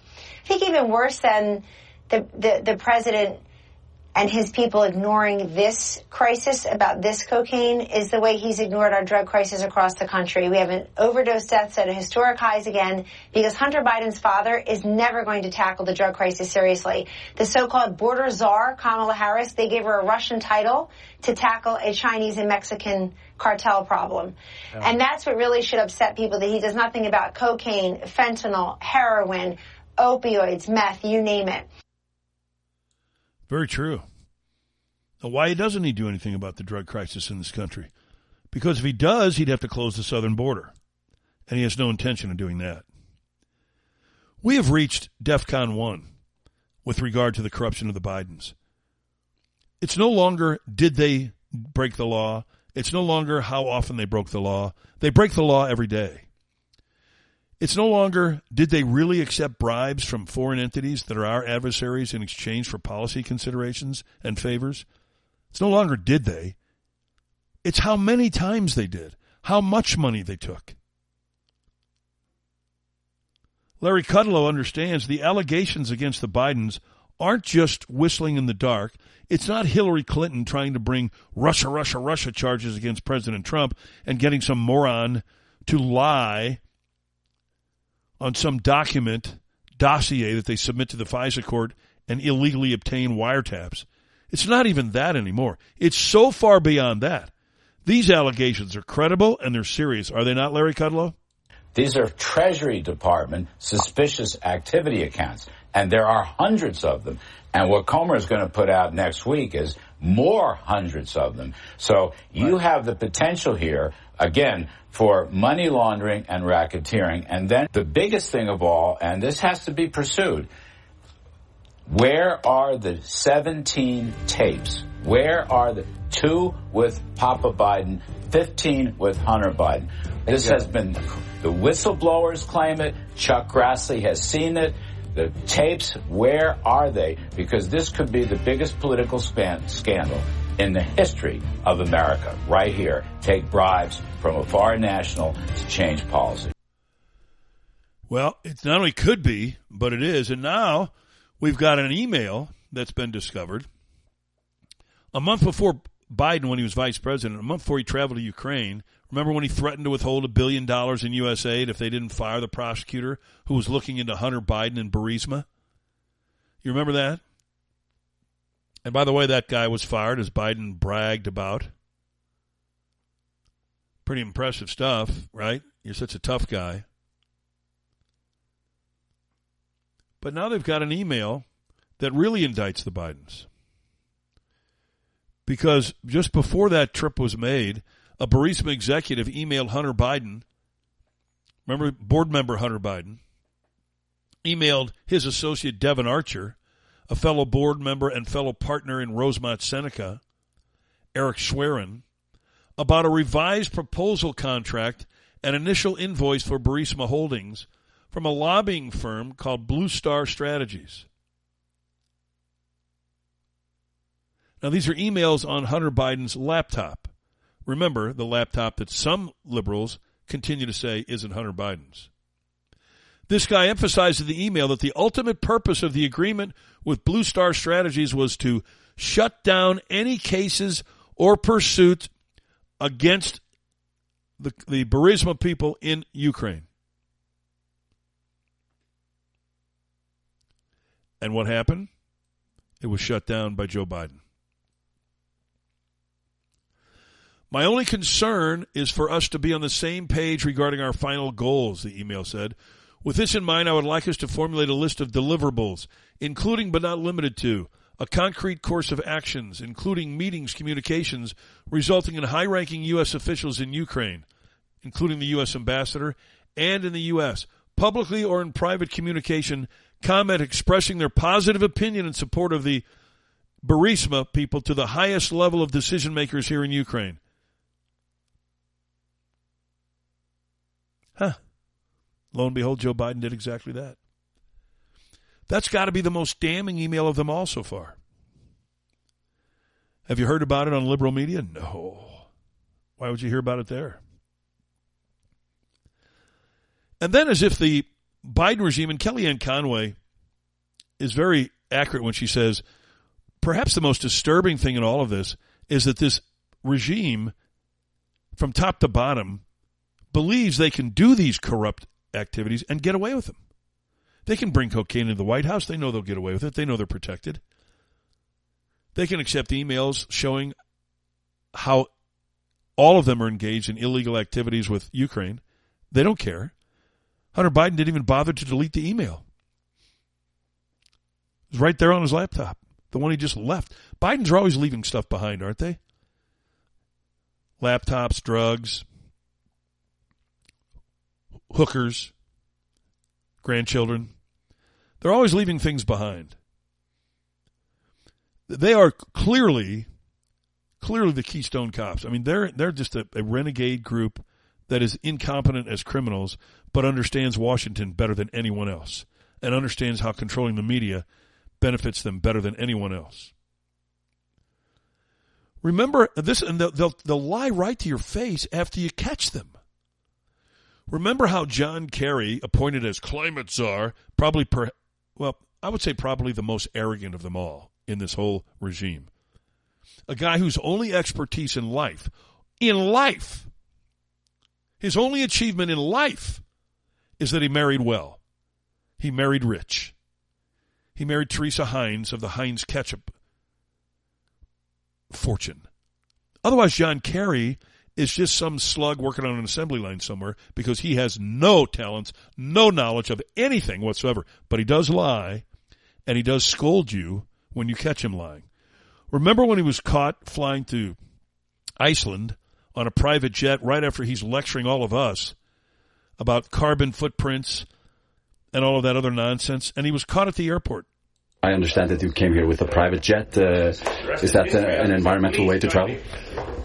I think even worse than the, the, the president and his people ignoring this crisis about this cocaine is the way he's ignored our drug crisis across the country. We have an overdose deaths at historic highs again because Hunter Biden's father is never going to tackle the drug crisis seriously. The so-called border czar, Kamala Harris, they gave her a Russian title to tackle a Chinese and Mexican cartel problem. And that's what really should upset people that he does nothing about cocaine, fentanyl, heroin, opioids, meth, you name it. Very true. Now, why doesn't he do anything about the drug crisis in this country? Because if he does, he'd have to close the southern border. And he has no intention of doing that. We have reached DEFCON 1 with regard to the corruption of the Bidens. It's no longer did they break the law. It's no longer how often they broke the law. They break the law every day. It's no longer did they really accept bribes from foreign entities that are our adversaries in exchange for policy considerations and favors. It's no longer did they. It's how many times they did, how much money they took. Larry Kudlow understands the allegations against the Bidens aren't just whistling in the dark. It's not Hillary Clinton trying to bring Russia, Russia, Russia charges against President Trump and getting some moron to lie on some document, dossier that they submit to the FISA court and illegally obtain wiretaps. It's not even that anymore. It's so far beyond that. These allegations are credible and they're serious. Are they not, Larry Kudlow? These are Treasury Department suspicious activity accounts, and there are hundreds of them. And what Comer is going to put out next week is more hundreds of them. So you have the potential here, again, for money laundering and racketeering. And then the biggest thing of all, and this has to be pursued, where are the 17 tapes? Where are the two with Papa Biden, 15 with Hunter Biden? This has been, the whistleblowers claim it. Chuck Grassley has seen it. The tapes, where are they? Because this could be the biggest political span, scandal in the history of America, right here. Take bribes from a foreign national to change policy. Well, it not only could be, but it is. And now we've got an email that's been discovered. A month before Biden, when he was vice president, a month before he traveled to Ukraine, remember when he threatened to withhold a billion dollars in U.S. aid if they didn't fire the prosecutor who was looking into Hunter Biden and Burisma? You remember that? And by the way, that guy was fired as Biden bragged about. Pretty impressive stuff, right? You're such a tough guy. But now they've got an email that really indicts the Bidens. Because just before that trip was made, a Burisma executive emailed Hunter Biden, remember board member Hunter Biden, emailed his associate Devon Archer, a fellow board member and fellow partner in Rosemont Seneca, Eric Schwerin, about a revised proposal contract and initial invoice for Burisma Holdings from a lobbying firm called Blue Star Strategies. Now, these are emails on Hunter Biden's laptop. Remember, the laptop that some liberals continue to say isn't Hunter Biden's. This guy emphasized in the email that the ultimate purpose of the agreement with Blue Star Strategies was to shut down any cases or pursuit against the, the Burisma people in Ukraine. And what happened? It was shut down by Joe Biden. My only concern is for us to be on the same page regarding our final goals, the email said. With this in mind, I would like us to formulate a list of deliverables, including but not limited to a concrete course of actions, including meetings, communications, resulting in high ranking U.S. officials in Ukraine, including the U.S. ambassador, and in the U.S., publicly or in private communication, comment expressing their positive opinion in support of the Burisma people to the highest level of decision makers here in Ukraine. Huh. Lo and behold, Joe Biden did exactly that. That's got to be the most damning email of them all so far. Have you heard about it on liberal media? No. Why would you hear about it there? And then, as if the Biden regime and Kellyanne Conway is very accurate when she says, perhaps the most disturbing thing in all of this is that this regime, from top to bottom, believes they can do these corrupt activities and get away with them. They can bring cocaine into the White House. They know they'll get away with it. They know they're protected. They can accept emails showing how all of them are engaged in illegal activities with Ukraine. They don't care. Hunter Biden didn't even bother to delete the email. It was right there on his laptop, the one he just left. Bidens are always leaving stuff behind, aren't they? Laptops, drugs, hookers, grandchildren. They're always leaving things behind. They are clearly, clearly the Keystone Cops. I mean, they're they're just a, a renegade group that is incompetent as criminals, but understands Washington better than anyone else, and understands how controlling the media benefits them better than anyone else. Remember this, and they'll, they'll, they'll lie right to your face after you catch them. Remember how John Kerry, appointed as climate czar, probably per, well, I would say probably the most arrogant of them all in this whole regime. A guy whose only expertise in life, in life, his only achievement in life is that he married well. He married rich. He married Teresa Heinz of the Heinz ketchup fortune. Otherwise, John Kerry is just some slug working on an assembly line somewhere because he has no talents, no knowledge of anything whatsoever. But he does lie, and he does scold you when you catch him lying. Remember when he was caught flying to Iceland on a private jet right after he's lecturing all of us about carbon footprints and all of that other nonsense, and he was caught at the airport. I understand that you came here with a private jet. Uh, is that uh, an environmental way to travel?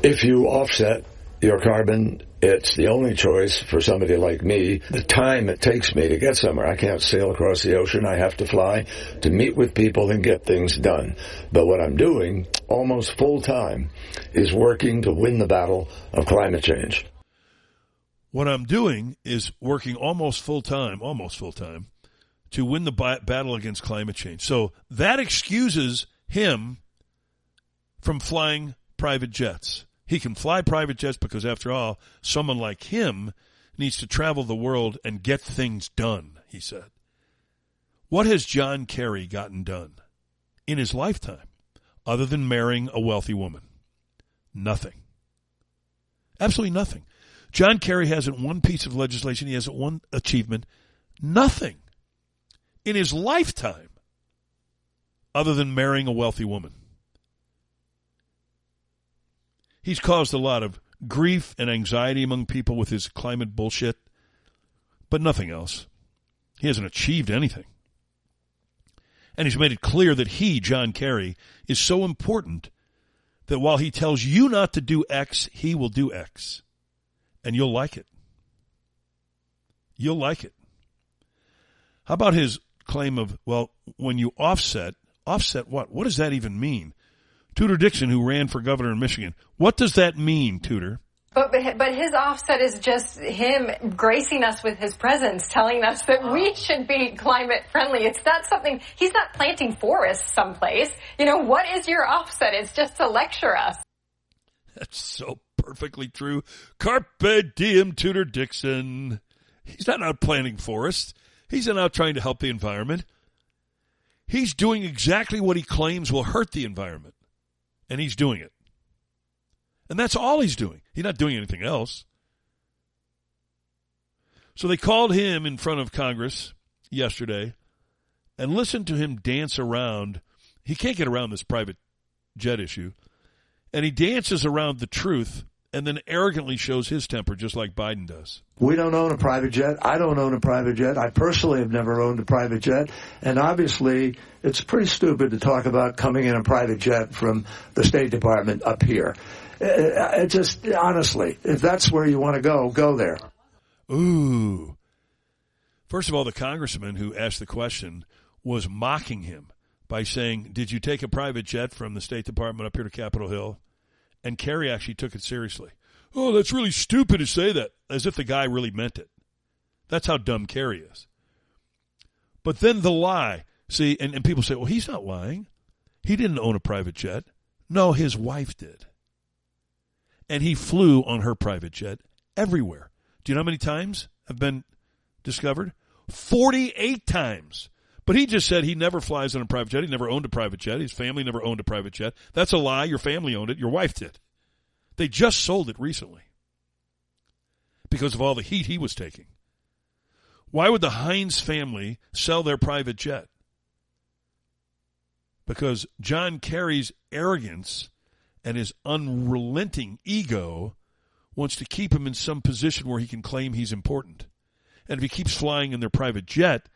If you offset your carbon, it's the only choice for somebody like me. The time it takes me to get somewhere, I can't sail across the ocean. I have to fly to meet with people and get things done. But what I'm doing almost full time is working to win the battle of climate change. What I'm doing is working almost full time, almost full time, to win the battle against climate change. So that excuses him from flying private jets. He can fly private jets because, after all, someone like him needs to travel the world and get things done, he said. What has John Kerry gotten done in his lifetime other than marrying a wealthy woman? Nothing. Absolutely nothing. John Kerry hasn't one piece of legislation, he hasn't one achievement. Nothing in his lifetime other than marrying a wealthy woman. He's caused a lot of grief and anxiety among people with his climate bullshit, but nothing else. He hasn't achieved anything. And he's made it clear that he, John Kerry, is so important that while he tells you not to do X, he will do X. And you'll like it. You'll like it. How about his claim of, well, when you offset, offset what? What does that even mean? Tudor Dixon, who ran for governor in Michigan. What does that mean, Tudor? But, but but his offset is just him gracing us with his presence, telling us that we should be climate friendly. It's not something he's not planting forests someplace. You know what is your offset? It's just to lecture us. That's so perfectly true. Carpe diem, Tudor Dixon. He's not out planting forests. He's not out trying to help the environment. He's doing exactly what he claims will hurt the environment, and he's doing it. And that's all he's doing. He's not doing anything else. So they called him in front of Congress yesterday and listened to him dance around. He can't get around this private jet issue. And he dances around the truth and then arrogantly shows his temper just like Biden does. We don't own a private jet. I don't own a private jet. I personally have never owned a private jet. And obviously, it's pretty stupid to talk about coming in a private jet from the State Department up here. Uh, it just, honestly, if that's where you want to go, go there. Ooh. First of all, the congressman who asked the question was mocking him by saying, Did you take a private jet from the State Department up here to Capitol Hill? And Kerry actually took it seriously. Oh, that's really stupid to say that, as if the guy really meant it. That's how dumb Kerry is. But then the lie. See, and, and people say, well, he's not lying. He didn't own a private jet. No, his wife did. And he flew on her private jet everywhere. Do you know how many times have been discovered? 48 times. But he just said he never flies on a private jet. He never owned a private jet. His family never owned a private jet. That's a lie. Your family owned it. Your wife did. They just sold it recently because of all the heat he was taking. Why would the Heinz family sell their private jet? Because John Kerry's arrogance and his unrelenting ego wants to keep him in some position where he can claim he's important. And if he keeps flying in their private jet,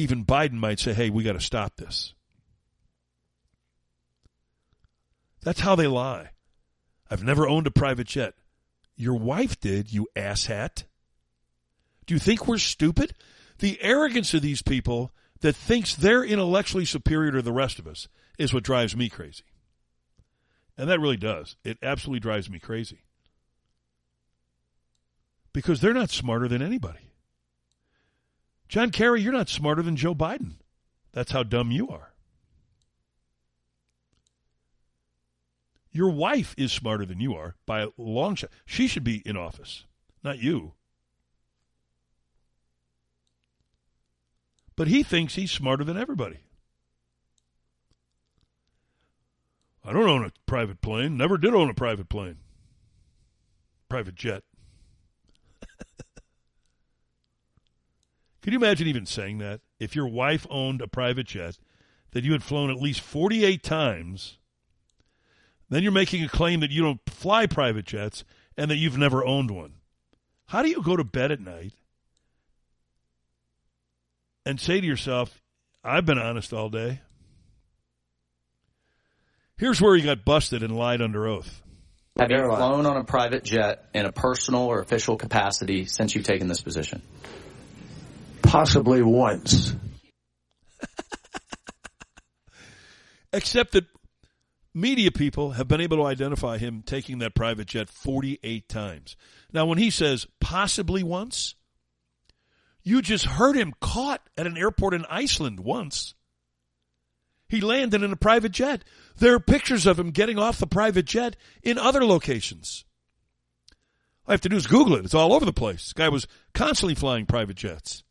even Biden might say, hey, we got to stop this. That's how they lie. I've never owned a private jet. Your wife did, you asshat. Do you think we're stupid? The arrogance of these people that thinks they're intellectually superior to the rest of us is what drives me crazy. And that really does. It absolutely drives me crazy. Because they're not smarter than anybody. John Kerry, you're not smarter than Joe Biden. That's how dumb you are. Your wife is smarter than you are by a long shot. She should be in office, not you. But he thinks he's smarter than everybody. I don't own a private plane. Never did own a private plane. Private jet. Can you imagine even saying that? If your wife owned a private jet that you had flown at least 48 times, then you're making a claim that you don't fly private jets and that you've never owned one. How do you go to bed at night and say to yourself, I've been honest all day? Here's where he got busted and lied under oath. Have you flown on a private jet in a personal or official capacity since you've taken this position? Possibly once. Except that media people have been able to identify him taking that private jet 48 times. Now, when he says possibly once, you just heard him caught at an airport in Iceland once. He landed in a private jet. There are pictures of him getting off the private jet in other locations. All I have to do is Google it. It's all over the place. This guy was constantly flying private jets.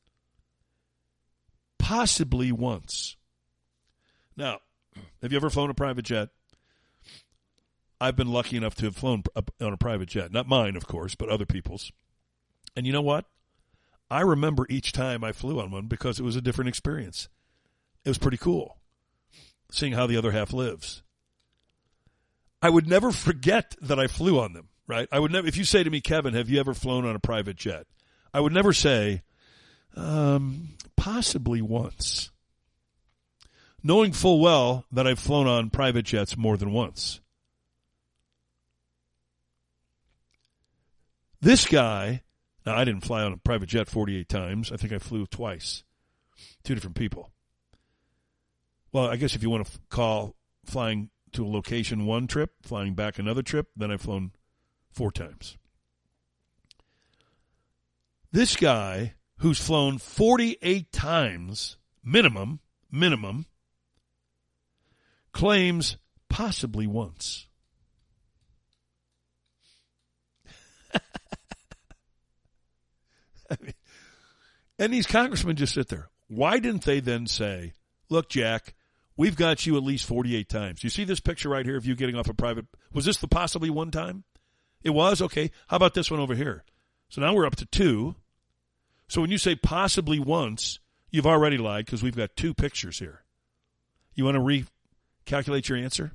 Possibly once. Now, have you ever flown a private jet? I've been lucky enough to have flown on a private jet. Not mine, of course, but other people's. And you know what? I remember each time I flew on one because it was a different experience. It was pretty cool seeing how the other half lives. I would never forget that I flew on them, right? I would never, if you say to me, Kevin, have you ever flown on a private jet? I would never say, um, possibly once. Knowing full well that I've flown on private jets more than once. This guy, now I didn't fly on a private jet 48 times. I think I flew twice. Two different people. Well, I guess if you want to f- call flying to a location one trip, flying back another trip, then I've flown four times. This guy who's flown 48 times minimum, minimum, claims possibly once. And these congressmen just sit there. Why didn't they then say, look, Jack, we've got you at least 48 times. You see this picture right here of you getting off a private, was this the possibly one time? It was? Okay. How about this one over here? So now we're up to two. So when you say possibly once, you've already lied because we've got two pictures here. You want to recalculate your answer?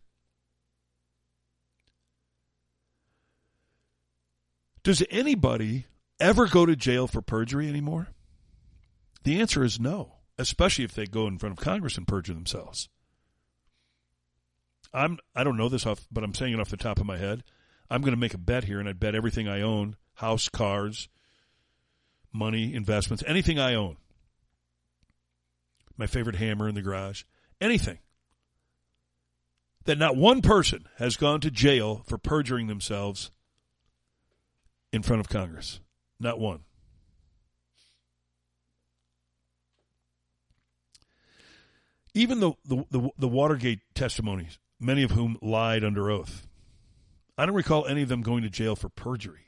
Does anybody ever go to jail for perjury anymore? The answer is no, especially if they go in front of Congress and perjure themselves. I'm I don't know this off, but I'm saying it off the top of my head. I'm going to make a bet here, and I'd bet everything I own, house, cars, money, investments, anything I own, my favorite hammer in the garage, anything, that not one person has gone to jail for perjuring themselves in front of Congress. Not one. Even the, the, the, the Watergate testimonies, many of whom lied under oath, I don't recall any of them going to jail for perjury.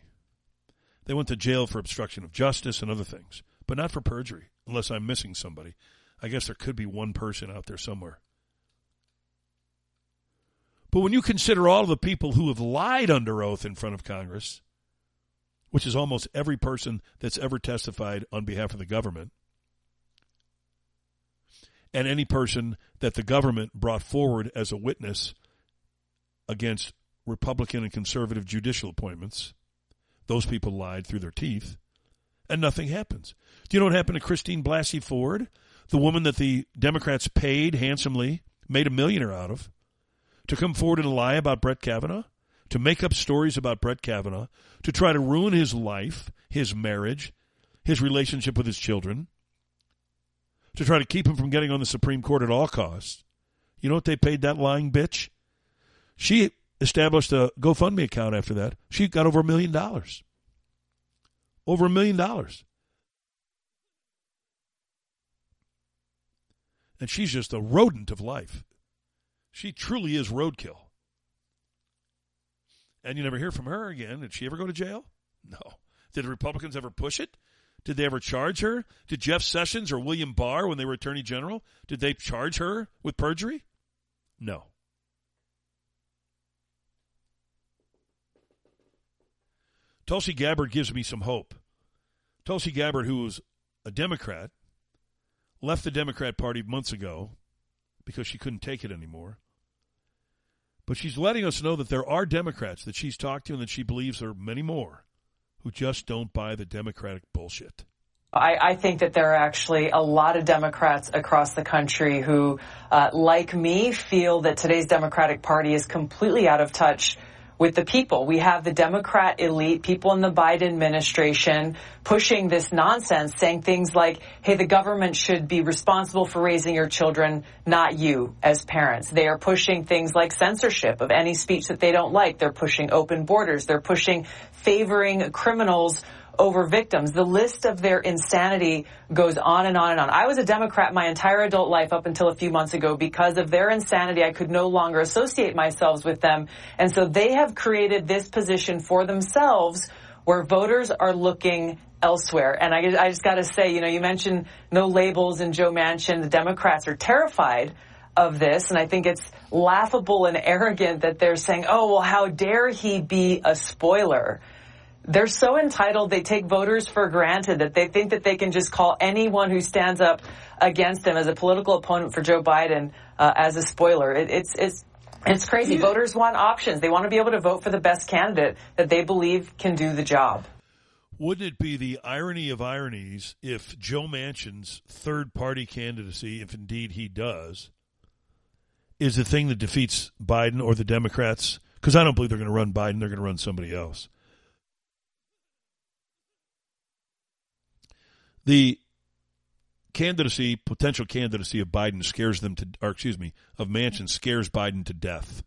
They went to jail for obstruction of justice and other things, but not for perjury, unless I'm missing somebody. I guess there could be one person out there somewhere. But when you consider all the people who have lied under oath in front of Congress, which is almost every person that's ever testified on behalf of the government, and any person that the government brought forward as a witness against Republican and conservative judicial appointments, those people lied through their teeth, and nothing happens. Do you know what happened to Christine Blasey Ford, the woman that the Democrats paid handsomely, made a millionaire out of, to come forward and lie about Brett Kavanaugh? to make up stories about Brett Kavanaugh, to try to ruin his life, his marriage, his relationship with his children, to try to keep him from getting on the Supreme Court at all costs. You know what they paid that lying bitch? She established a GoFundMe account after that. She got over a million dollars. Over a million dollars. And she's just a rodent of life. She truly is roadkill. And you never hear from her again. Did she ever go to jail? No. Did the Republicans ever push it? Did they ever charge her? Did Jeff Sessions or William Barr, when they were Attorney General, did they charge her with perjury? No. Tulsi Gabbard gives me some hope. Tulsi Gabbard, who was a Democrat, left the Democrat Party months ago because she couldn't take it anymore. But she's letting us know that there are Democrats that she's talked to and that she believes there are many more who just don't buy the Democratic bullshit. I, I, think that there are actually a lot of Democrats across the country who, uh, like me, feel that today's Democratic Party is completely out of touch with the people. We have the Democrat elite, people in the Biden administration pushing this nonsense, saying things like, hey, the government should be responsible for raising your children, not you as parents. They are pushing things like censorship of any speech that they don't like. They're pushing open borders. They're pushing favoring criminals over victims. The list of their insanity goes on and on and on. I was a Democrat my entire adult life up until a few months ago because of their insanity. I could no longer associate myself with them. And so they have created this position for themselves where voters are looking elsewhere. And I, I just got to say, you know, you mentioned no labels and Joe Manchin. The Democrats are terrified of this. And I think it's laughable and arrogant that they're saying, oh, well, how dare he be a spoiler? They're so entitled they take voters for granted that they think that they can just call anyone who stands up against them as a political opponent for Joe Biden uh, as a spoiler. It, it's it's it's crazy. Yeah. Voters want options. They want to be able to vote for the best candidate that they believe can do the job. Wouldn't it be the irony of ironies if Joe Manchin's third party candidacy, if indeed he does, is the thing that defeats Biden or the Democrats? Because I don't believe they're going to run Biden, they're going to run somebody else. The candidacy, potential candidacy of Biden scares them to, or excuse me, of Manchin scares Biden to death,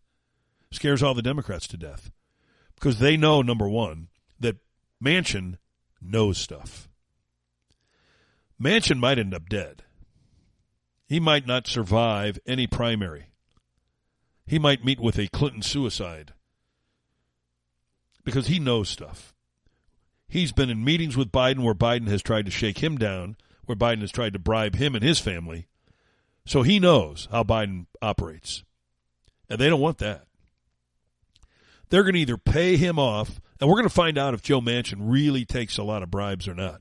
scares all the Democrats to death, because they know number one that Manchin knows stuff. Manchin might end up dead. He might not survive any primary. He might meet with a Clinton suicide because he knows stuff. He's been in meetings with Biden where Biden has tried to shake him down, where Biden has tried to bribe him and his family. So he knows how Biden operates. And they don't want that. They're going to either pay him off, and we're going to find out if Joe Manchin really takes a lot of bribes or not.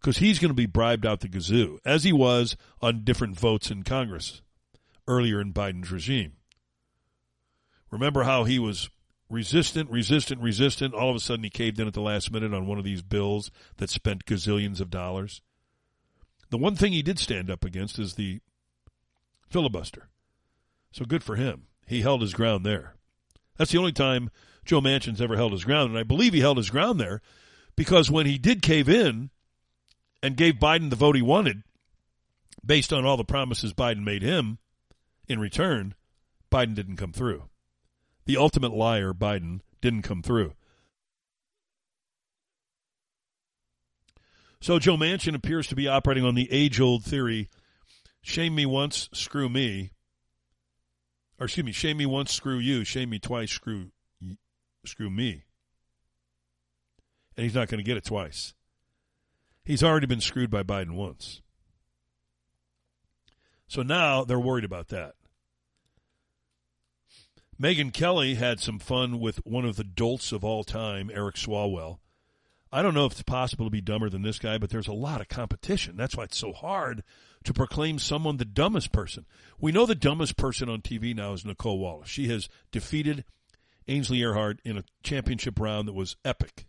Because he's going to be bribed out the gazoo, as he was on different votes in Congress earlier in Biden's regime. Remember how he was resistant, resistant, resistant. All of a sudden, he caved in at the last minute on one of these bills that spent gazillions of dollars. The one thing he did stand up against is the filibuster. So good for him. He held his ground there. That's the only time Joe Manchin's ever held his ground. And I believe he held his ground there because when he did cave in and gave Biden the vote he wanted, based on all the promises Biden made him in return, Biden didn't come through. The ultimate liar, Biden, didn't come through. So Joe Manchin appears to be operating on the age old theory shame me once, screw me. Or excuse me, shame me once, screw you. Shame me twice, screw screw me. And he's not going to get it twice. He's already been screwed by Biden once. So now they're worried about that. Megyn Kelly had some fun with one of the dolts of all time, Eric Swalwell. I don't know if it's possible to be dumber than this guy, but there's a lot of competition. That's why it's so hard to proclaim someone the dumbest person. We know the dumbest person on TV now is Nicolle Wallace. She has defeated Ainsley Earhardt in a championship round that was epic.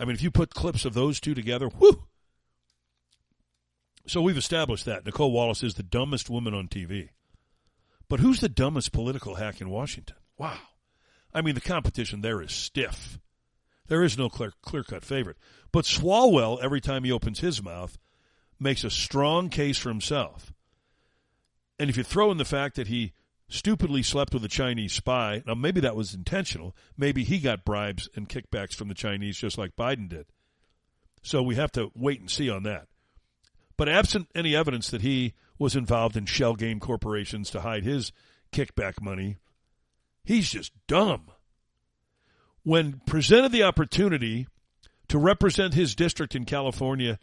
I mean, if you put clips of those two together, whoo! So we've established that. Nicolle Wallace is the dumbest woman on TV. But who's the dumbest political hack in Washington? Wow. I mean, the competition there is stiff. There is no clear clear cut favorite. But Swalwell, every time he opens his mouth, makes a strong case for himself. And if you throw in the fact that he stupidly slept with a Chinese spy, now maybe that was intentional. Maybe he got bribes and kickbacks from the Chinese just like Biden did. So we have to wait and see on that. But absent any evidence that he was involved in shell game corporations to hide his kickback money, he's just dumb. When presented the opportunity to represent his district in California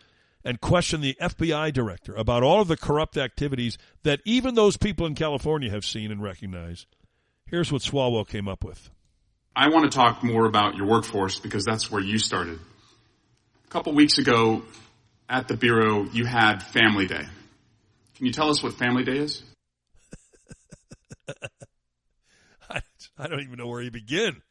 and question the FBI director about all of the corrupt activities that even those people in California have seen and recognized, here's what Swalwell came up with. I want to talk more about your workforce because that's where you started. A couple weeks ago at the Bureau, you had Family Day. Can you tell us what Family Day is? I, I don't even know where you begin.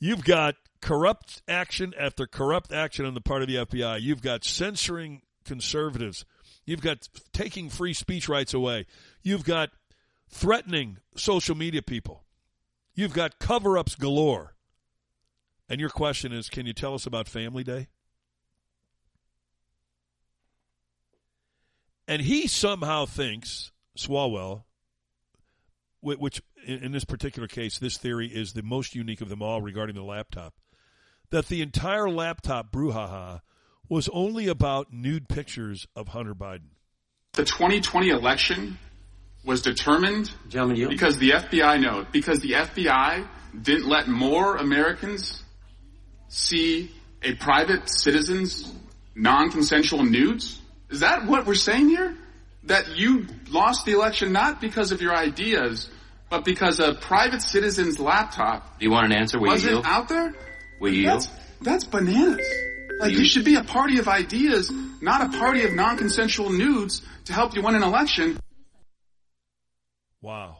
You've got corrupt action after corrupt action on the part of the FBI. You've got censoring conservatives. You've got taking free speech rights away. You've got threatening social media people. You've got cover ups galore. And your question is can you tell us about Family Day? And he somehow thinks, Swalwell, which in this particular case, this theory is the most unique of them all regarding the laptop, that the entire laptop brouhaha was only about nude pictures of Hunter Biden. The 2020 election was determined because the FBI no, because the FBI didn't let more Americans see a private citizen's non-consensual nudes. Is that what we're saying here? That you lost the election not because of your ideas, but because a private citizen's laptop Do you want an answer? Will you wasn't yield? out there? Will you yield? That's, that's bananas. Like you should be a party of ideas, not a party of non-consensual nudes to help you win an election. Wow.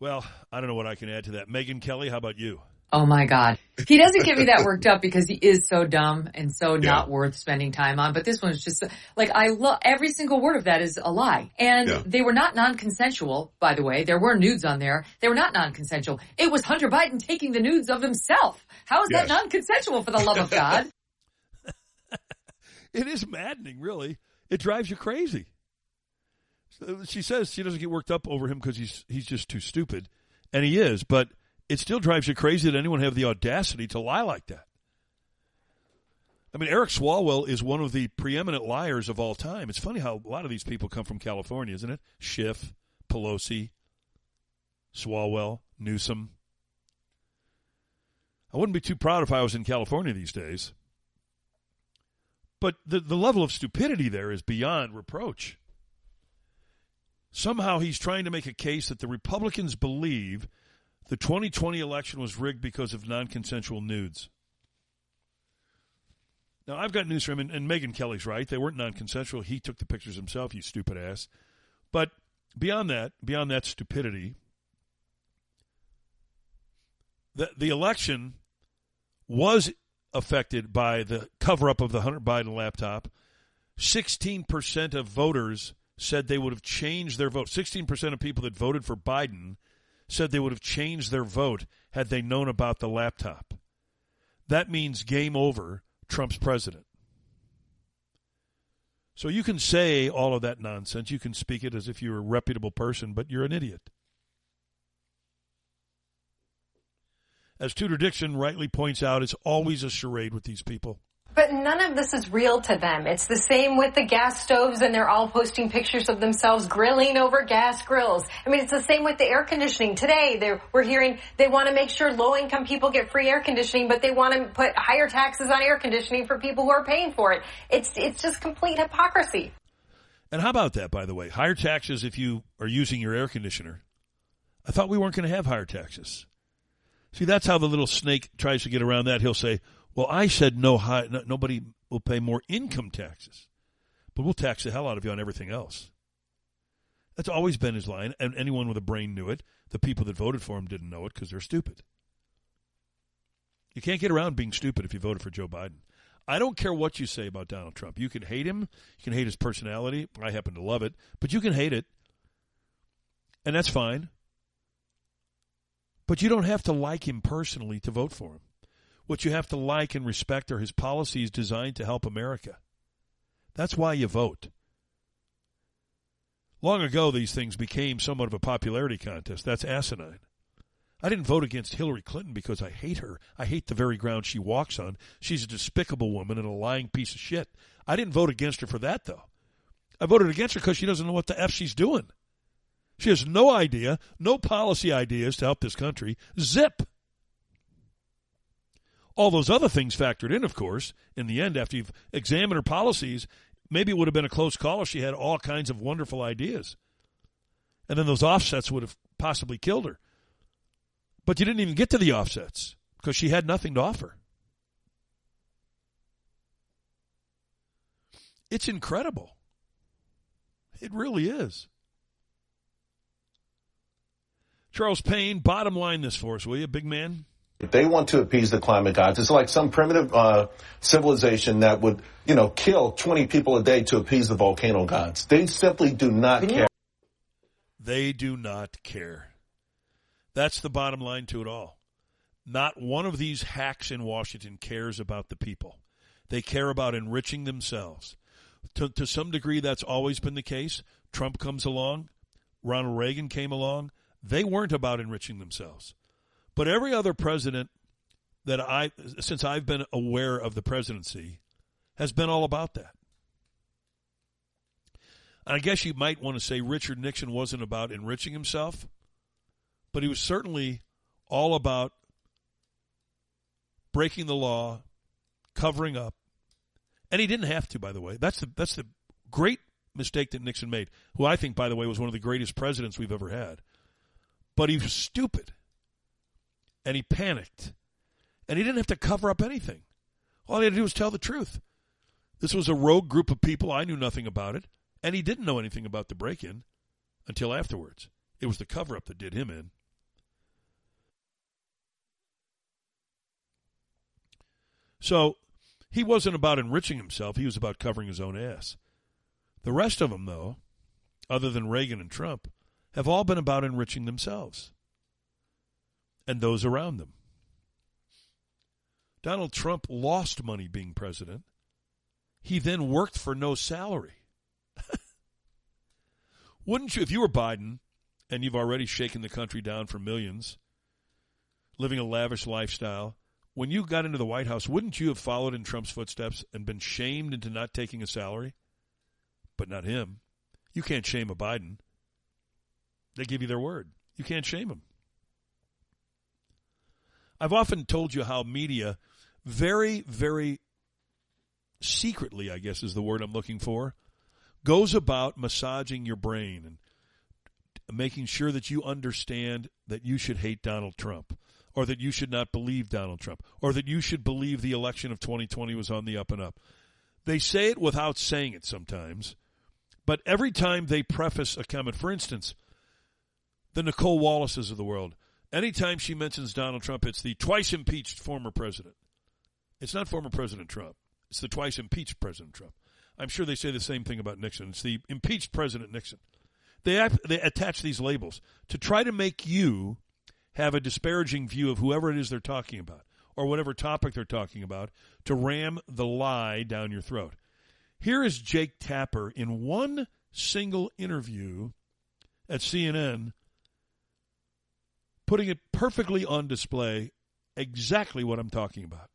Well, I don't know what I can add to that. Megyn Kelly, how about you? Oh my God. He doesn't get me that worked up because he is so dumb and so not worth spending time on. But this one's just like, I love every single word of that is a lie. And Yeah. they were not non-consensual, by the way. There were nudes on there. They were not non-consensual. It was Hunter Biden taking the nudes of himself. How is Yes. that non-consensual for the love of God? It is maddening, really. It drives you crazy. She says she doesn't get worked up over him because he's he's just too stupid, and he is. But it still drives you crazy that anyone have the audacity to lie like that. I mean, Eric Swalwell is one of the preeminent liars of all time. It's funny how a lot of these people come from California, isn't it? Schiff, Pelosi, Swalwell, Newsom. I wouldn't be too proud if I was in California these days. But the, the level of stupidity there is beyond reproach. Somehow he's trying to make a case that the Republicans believe the 2020 election was rigged because of non consensual nudes. Now, I've got news for him, and, and Megyn Kelly's right. They weren't non consensual. He took the pictures himself, you stupid ass. But beyond that, beyond that stupidity, the, the election was affected by the cover up of the Hunter Biden laptop. 16% of voters said they would have changed their vote. 16% of people that voted for Biden said they would have changed their vote had they known about the laptop. That means game over, Trump's president. So you can say all of that nonsense. You can speak it as if you're a reputable person, but you're an idiot. As Tudor Dixon rightly points out, it's always a charade with these people. But none of this is real to them. It's the same with the gas stoves and they're all posting pictures of themselves grilling over gas grills. I mean, it's the same with the air conditioning. Today, we're hearing they want to make sure low income people get free air conditioning, but they want to put higher taxes on air conditioning for people who are paying for it. It's, it's just complete hypocrisy. And how about that, by the way? Higher taxes if you are using your air conditioner. I thought we weren't going to have higher taxes. See, that's how the little snake tries to get around that. He'll say, well, I said no high, no, nobody will pay more income taxes, but we'll tax the hell out of you on everything else. That's always been his line, and anyone with a brain knew it. The people that voted for him didn't know it because they're stupid. You can't get around being stupid if you voted for Joe Biden. I don't care what you say about Donald Trump. You can hate him, you can hate his personality. I happen to love it, but you can hate it, and that's fine. But you don't have to like him personally to vote for him. What you have to like and respect are his policies designed to help America. That's why you vote. Long ago, these things became somewhat of a popularity contest. That's asinine. I didn't vote against Hillary Clinton because I hate her. I hate the very ground she walks on. She's a despicable woman and a lying piece of shit. I didn't vote against her for that, though. I voted against her because she doesn't know what the F she's doing. She has no idea, no policy ideas to help this country. Zip all those other things factored in, of course, in the end, after you've examined her policies, maybe it would have been a close call if she had all kinds of wonderful ideas. And then those offsets would have possibly killed her. But you didn't even get to the offsets because she had nothing to offer. It's incredible. It really is. Charles Payne, bottom line this for us, will you, big man? They want to appease the climate gods. It's like some primitive uh, civilization that would, you know, kill 20 people a day to appease the volcano gods. They simply do not care. They do not care. That's the bottom line to it all. Not one of these hacks in Washington cares about the people. They care about enriching themselves. To, to some degree, that's always been the case. Trump comes along, Ronald Reagan came along. They weren't about enriching themselves. But every other president that I, since I've been aware of the presidency, has been all about that. And I guess you might want to say Richard Nixon wasn't about enriching himself, but he was certainly all about breaking the law, covering up, and he didn't have to. By the way, that's the that's the great mistake that Nixon made, who I think, by the way, was one of the greatest presidents we've ever had. But he was stupid and he panicked. And he didn't have to cover up anything. All he had to do was tell the truth. This was a rogue group of people. I knew nothing about it. And he didn't know anything about the break in until afterwards. It was the cover up that did him in. So he wasn't about enriching himself, he was about covering his own ass. The rest of them, though, other than Reagan and Trump, have all been about enriching themselves and those around them. Donald Trump lost money being president. He then worked for no salary. Wouldn't you, if you were Biden and you've already shaken the country down for millions, living a lavish lifestyle, when you got into the White House, wouldn't you have followed in Trump's footsteps and been shamed into not taking a salary? But not him. You can't shame a Biden. They give you their word. You can't shame them. I've often told you how media very, very secretly, I guess is the word I'm looking for, goes about massaging your brain and making sure that you understand that you should hate Donald Trump or that you should not believe Donald Trump or that you should believe the election of 2020 was on the up and up. They say it without saying it sometimes, but every time they preface a comment, for instance, the Nicolle Wallaces of the world, anytime she mentions Donald Trump, it's the twice impeached former president. It's not former President Trump. It's the twice impeached President Trump. I'm sure they say the same thing about Nixon. It's the impeached President Nixon. They they attach these labels to try to make you have a disparaging view of whoever it is they're talking about or whatever topic they're talking about to ram the lie down your throat. Here is Jake Tapper in one single interview at CNN putting it perfectly on display exactly what I'm talking about.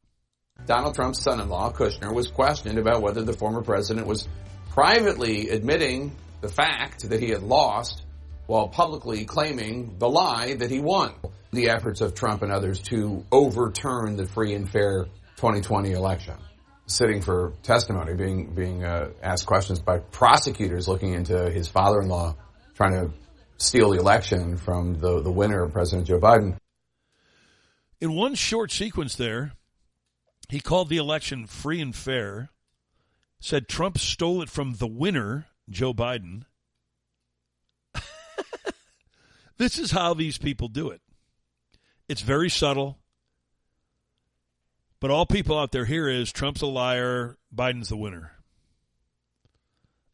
Donald Trump's son in law, Kushner, was questioned about whether the former president was privately admitting the fact that he had lost while publicly claiming the lie that he won. The efforts of Trump and others to overturn the free and fair 2020 election. Sitting for testimony, being being uh, asked questions by prosecutors looking into his father-in-law trying to steal the election from the, the winner, President Joe Biden. In one short sequence there, he called the election free and fair, said Trump stole it from the winner, Joe Biden. this is how these people do it. It's very subtle. But all people out there hear is Trump's a liar, Biden's the winner.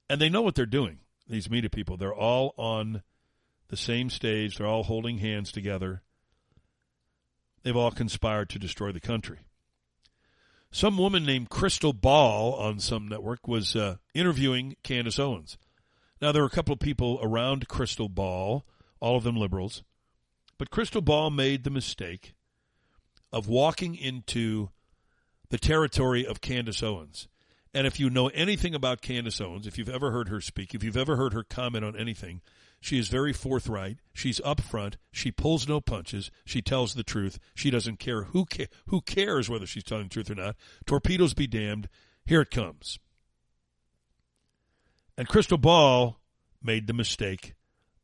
And they know what they're doing, these media people. They're all on the same stage, they're all holding hands together. They've all conspired to destroy the country. Some woman named Krystal Ball on some network was uh, interviewing Candace Owens. Now, there were a couple of people around Krystal Ball, all of them liberals, but Krystal Ball made the mistake of walking into the territory of Candace Owens. And if you know anything about Candace Owens, if you've ever heard her speak, if you've ever heard her comment on anything, she is very forthright. She's upfront. She pulls no punches. She tells the truth. She doesn't care who ca- who cares whether she's telling the truth or not. Torpedoes be damned. Here it comes. And Krystal Ball made the mistake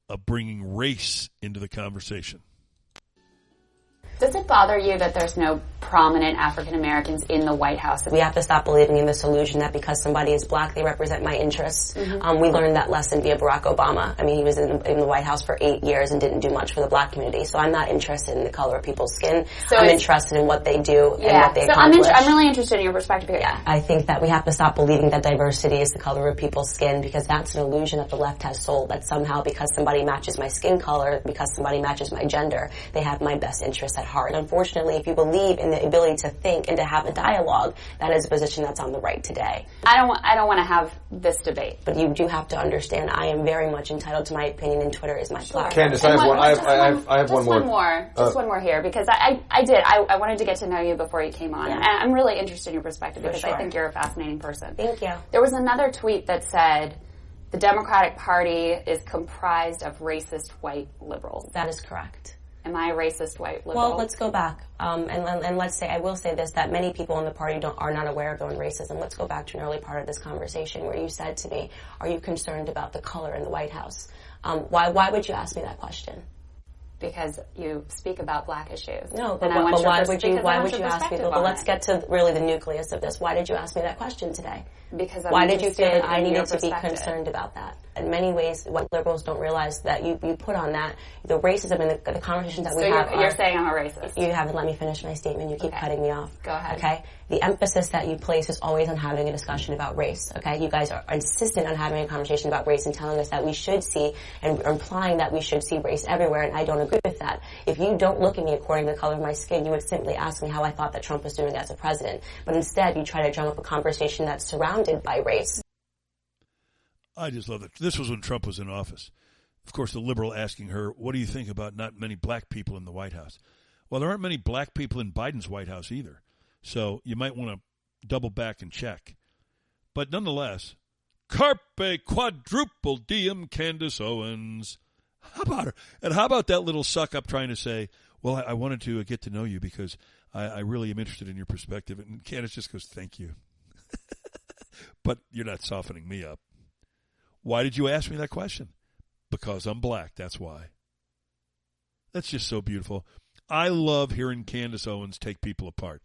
of bringing race into the conversation. Does it bother you that there's no prominent African Americans in the White House? We have to stop believing in this illusion that because somebody is black, they represent my interests. Mm-hmm. Um, we learned that lesson via Barack Obama. I mean, he was in, in, the White House for eight years and didn't do much for the black community. So I'm not interested in the color of people's skin. So I'm interested in what they do yeah. and what they so accomplish. I'm, in, I'm really interested in your perspective here. Yeah. I think that we have to stop believing that diversity is the color of people's skin because that's an illusion that the left has sold. That somehow because somebody matches my skin color, because somebody matches my gender, they have my best interests at heart. Unfortunately, if you believe in the ability to think and to have a dialogue, that is a position that's on the right today. I don't. I don't want to have this debate. But you do have to understand. I am very much entitled to my opinion, and Twitter is my sure. platform. Candace, I have one. I have, I have, I have one more. One more. Just uh, one more here because I, I, I did. I, I, wanted to get to know you before you came on, yeah. and I'm really interested in your perspective because sure. I think you're a fascinating person. Thank you. There was another tweet that said. The Democratic Party is comprised of racist white liberals. That is correct. Am I a racist white liberal? Well, let's go back. Um, and, and let's say, I will say this, that many people in the party don't, are not aware of their own racism. Let's go back to an early part of this conversation where you said to me, are you concerned about the color in the White House? Um, why, why would you ask me that question? because you speak about black issues. No, but, what, but why would you why would you ask me? But let's get to really the nucleus of this. Why did you ask me that question today? Because I'm why did you feel that I needed to be concerned about that? In many ways, what liberals don't realize that you, you put on that the racism and the, the conversations that so we you're, have. You're are, saying I'm a racist. You haven't let me finish my statement. You keep okay. cutting me off. Go ahead. Okay. The emphasis that you place is always on having a discussion about race. Okay. You guys are insistent on having a conversation about race and telling us that we should see and implying that we should see race everywhere. And I don't agree with that. If you don't look at me according to the color of my skin, you would simply ask me how I thought that Trump was doing as a president. But instead, you try to drum up a conversation that's by race. I just love it. This was when Trump was in office. Of course, the liberal asking her, "What do you think about not many black people in the White House?" Well, there aren't many black people in Biden's White House either. So you might want to double back and check. But nonetheless, Carpe quadruple diem Candace Owens. How about her? And how about that little suck up trying to say, well, I, I wanted to uh, get to know you because I, I, really am interested in your perspective. And Candace just goes, thank you. but you're not softening me up. Why did you ask me that question? Because I'm black. That's why. That's just so beautiful. I love hearing Candace Owens take people apart.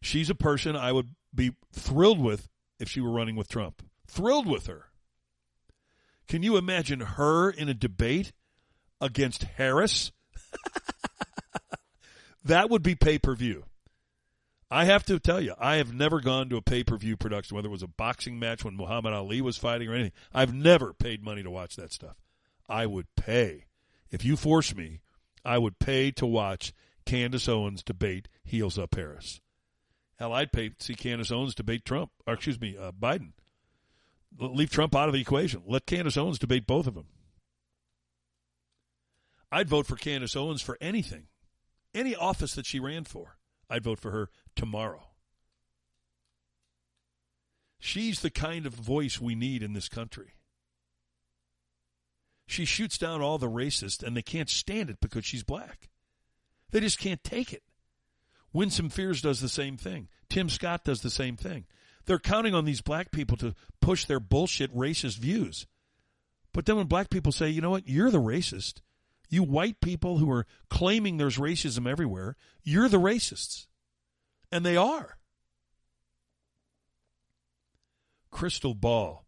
She's a person I would be thrilled with if she were running with Trump. Thrilled with her. Can you imagine her in a debate against Harris? that would be pay per view. I have to tell you, I have never gone to a pay per view production, whether it was a boxing match when Muhammad Ali was fighting or anything. I've never paid money to watch that stuff. I would pay. If you force me, I would pay to watch Candace Owens debate Heels Up Harris. Hell, I'd pay to see Candace Owens debate Trump, or excuse me, uh, Biden. Leave Trump out of the equation. Let Candace Owens debate both of them. I'd vote for Candace Owens for anything, any office that she ran for. I'd vote for her tomorrow. She's the kind of voice we need in this country. She shoots down all the racists, and they can't stand it because she's black. They just can't take it. Winsome Sears does the same thing. Tim Scott does the same thing. They're counting on these black people to push their bullshit racist views. But then when black people say, you know what, you're the racist, you white people who are claiming there's racism everywhere, you're the racists. And they are. Krystal Ball.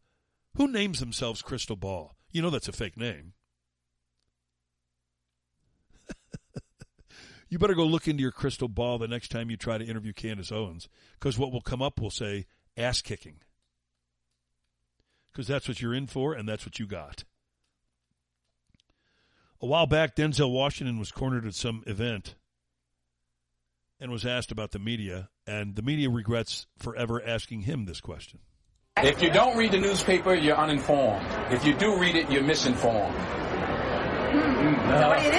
Who names themselves Krystal Ball? You know that's a fake name. you better go look into your crystal ball the next time you try to interview Candace Owens, because what will come up will say ass kicking. Because that's what you're in for, and that's what you got. A while back, Denzel Washington was cornered at some event and was asked about the media, and the media regrets forever asking him this question. If you don't read the newspaper, you're uninformed. If you do read it, you're misinformed. Hmm. So what do you do?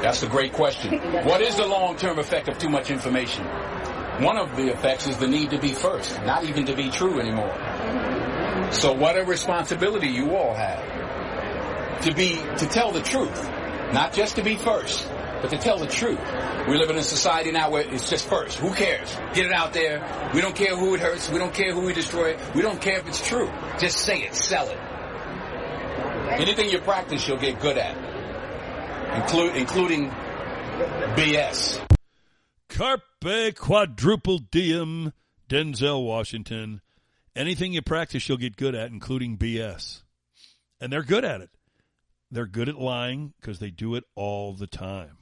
That's a great question. What is the long-term effect of too much information? One of the effects is the need to be first, not even to be true anymore. So what a responsibility you all have to be, to tell the truth, not just to be first, but to tell the truth. We live in a society now where it's just first. Who cares? Get it out there. We don't care who it hurts. We don't care who we destroy. We don't care if it's true. Just say it. Sell it. Anything you practice, you'll get good at. Include, including BS. Carpe quadruple diem, Denzel Washington. Anything you practice, you'll get good at, including BS. And they're good at it. They're good at lying because they do it all the time.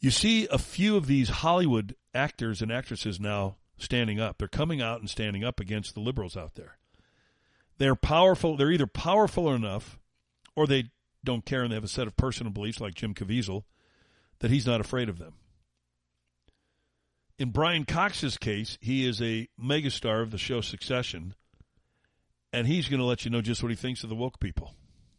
You see a few of these Hollywood actors and actresses now standing up. They're coming out and standing up against the liberals out there. They're powerful. They're either powerful enough or they don't care and they have a set of personal beliefs like Jim Caviezel that he's not afraid of them. In Brian Cox's case, he is a megastar of the show Succession, and he's going to let you know just what he thinks of the woke people.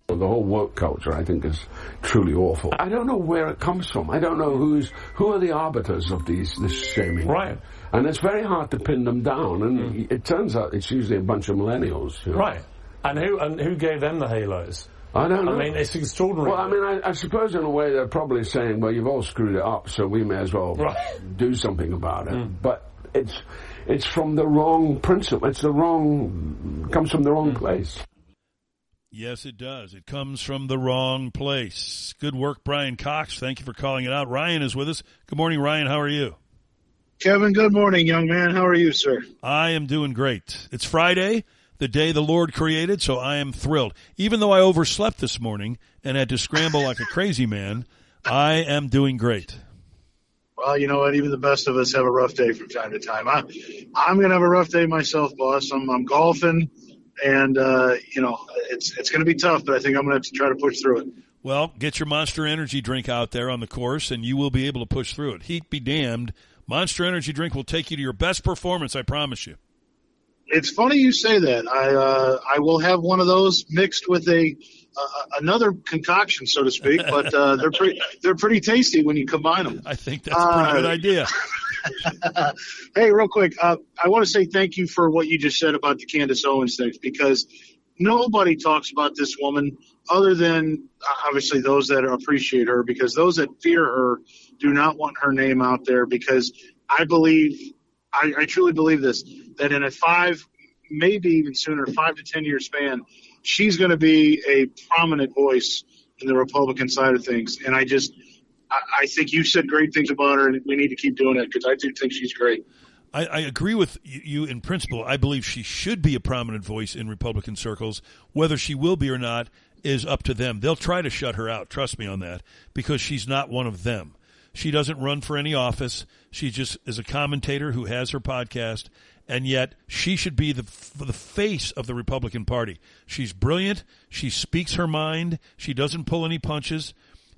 The whole woke culture, I think, is truly awful. I don't know where it comes from. I don't know who's who are the arbiters of these this shaming. Right. And it's very hard to pin them down. And mm. it turns out it's usually a bunch of millennials. You know? Right. And who and who gave them the halos? I don't know. I mean, it's extraordinary. Well, I mean, I, I, suppose in a way they're probably saying, well, you've all screwed it up, so we may as well right. do something about it. Mm. But it's it's from the wrong principle. It's the wrong comes from the wrong mm. place. Yes, it does. It comes from the wrong place. Good work, Brian Cox. Thank you for calling it out. Ryan is with us. Good morning, Ryan. How are you? Kevin, good morning, young man. How are you, sir? I am doing great. It's Friday, the day the Lord created, so I am thrilled. Even though I overslept this morning and had to scramble like a crazy man, I am doing great. Well, you know what? Even the best of us have a rough day from time to time. I, I'm going to have a rough day myself, boss. I'm, I'm golfing and uh, you know it's it's going to be tough, but I think I'm going to have to try to push through it. Well, get your Monster Energy drink out there on the course, and you will be able to push through it. Heat be damned, Monster Energy drink will take you to your best performance. I promise you. it's funny you say that. I uh, I will have one of those mixed with a another concoction, so to speak. But uh, they're pretty they're pretty tasty when you combine them. I think that's a pretty good idea. hey, real quick, uh, I want to say thank you for what you just said about the Candace Owens thing because nobody talks about this woman other than obviously those that appreciate her because those that fear her do not want her name out there because I believe, I, I truly believe this, that in a five, maybe even sooner, five to 10 year span, she's going to be a prominent voice in the Republican side of things. And I just, I, I think you said great things about her and we need to keep doing it because I do think she's great. I, I, agree with you in principle. I believe she should be a prominent voice in Republican circles. Whether she will be or not is up to them. They'll try to shut her out. Trust me on that because she's not one of them. She doesn't run for any office. She just is a commentator who has her podcast, and yet she should be the the face of the Republican Party. She's brilliant. She speaks her mind. She doesn't pull any punches.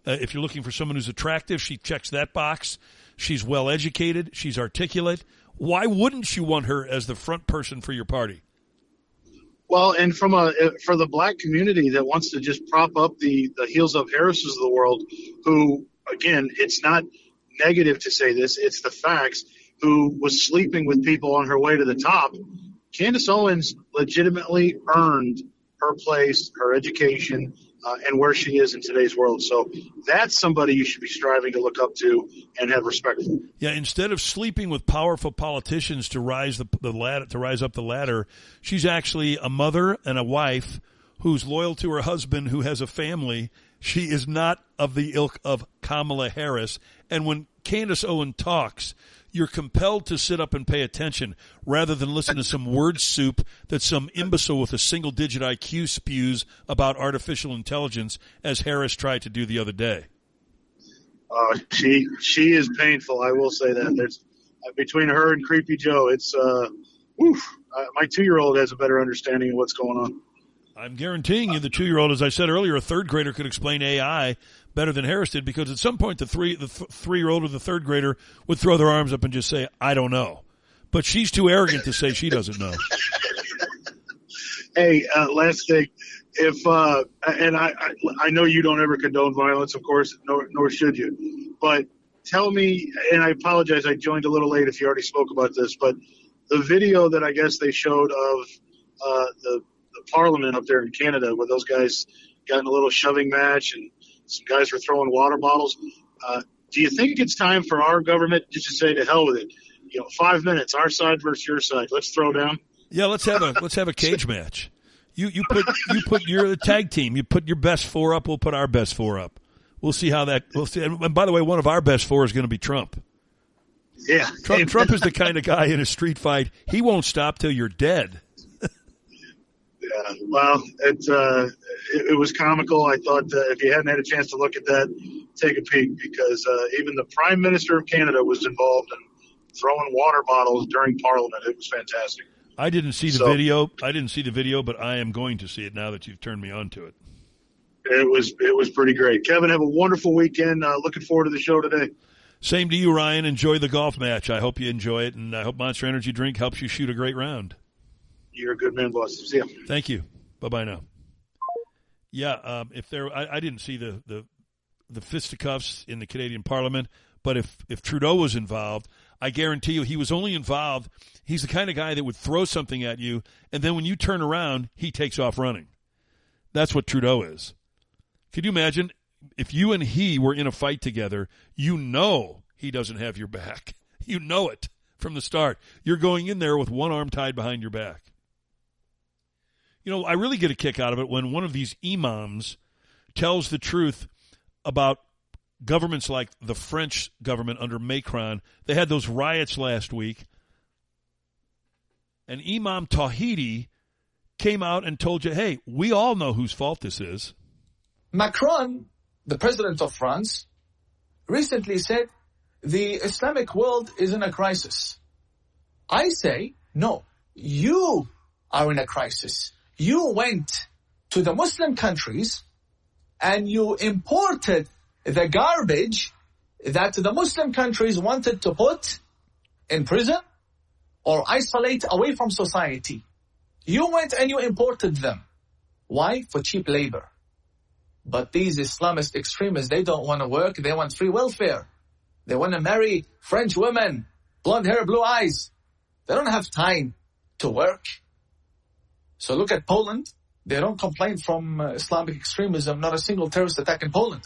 Uh, if you're looking for someone who's attractive, she checks that box. She's well educated. She's articulate. Why wouldn't you want her as the front person for your party? Well, and from a for the black community that wants to just prop up the the heels of Harris's of the world, who again, it's not negative to say this, it's the facts, who was sleeping with people on her way to the top. Candace Owens legitimately earned her place, her education, uh, and where she is in today's world. So that's somebody you should be striving to look up to and have respect for. Yeah, instead of sleeping with powerful politicians to rise the, the ladder, to rise up the ladder, she's actually a mother and a wife who's loyal to her husband, who has a family, she is not of the ilk of Kamala Harris. And when Candace Owen talks, you're compelled to sit up and pay attention rather than listen to some word soup that some imbecile with a single digit IQ spews about artificial intelligence as Harris tried to do the other day. Uh, she she is painful. I will say that. There's uh, between her and Creepy Joe, it's uh, woof, uh, my two year old has a better understanding of what's going on. I'm guaranteeing you the two year old, as I said earlier, a third grader could explain AI better than Harris did because at some point the three the th- three year old or the third grader would throw their arms up and just say, "I don't know," but she's too arrogant to say she doesn't know. hey, uh, last thing, if uh, and I, I I know you don't ever condone violence, of course, nor nor should you, but tell me, and I apologize, I joined a little late if you already spoke about this, but the video that I guess they showed of uh, the the parliament up there in Canada where those guys got in a little shoving match and some guys were throwing water bottles. Uh, do you think it's time for our government to just say to hell with it? You know, five minutes, our side versus your side. Let's throw down. Yeah, let's have a let's have a cage match. You you put you put your tag team. You put your best four up. We'll put our best four up. We'll see how that. We'll see. And by the way, one of our best four is going to be Trump. Yeah, Trump. Trump is the kind of guy in a street fight. He won't stop till you're dead. Yeah, well, it, uh, it, it was comical. I thought uh, if you hadn't had a chance to look at that, take a peek because uh, even the Prime Minister of Canada was involved in throwing water bottles during Parliament. It was fantastic. I didn't see the So- video. I didn't see the video, but I am going to see it now that you've turned me on to it. It was it was pretty great. Kevin, have a wonderful weekend. Uh, looking forward to the show today. Same to you, Ryan. Enjoy the golf match. I hope you enjoy it, and I hope Monster Energy Drink helps you shoot a great round. You're a good man, boss. See you. Thank you. Bye bye now. Yeah, um, if there, I, I didn't see the, the the fisticuffs in the Canadian Parliament, but if if Trudeau was involved, I guarantee you he was only involved. He's the kind of guy that would throw something at you, and then when you turn around, he takes off running. That's what Trudeau is. Could you imagine if you and he were in a fight together? You know he doesn't have your back. You know it from the start. You're going in there with one arm tied behind your back. You know, I really get a kick out of it when one of these imams tells the truth about governments like the French government under Macron. They had those riots last week. And Imam Tawhidi came out and told you, hey, we all know whose fault this is. Macron, the president of France, recently said the Islamic world is in a crisis. I say, no, you are in a crisis. You went to the Muslim countries and you imported the garbage that the Muslim countries wanted to put in prison or isolate away from society. You went and you imported them. Why? For cheap labor. But these Islamist extremists, they don't want to work. They want free welfare. They want to marry French women, blonde hair, blue eyes. They don't have time to work. So look at Poland. They don't complain from uh, Islamic extremism, not a single terrorist attack in Poland.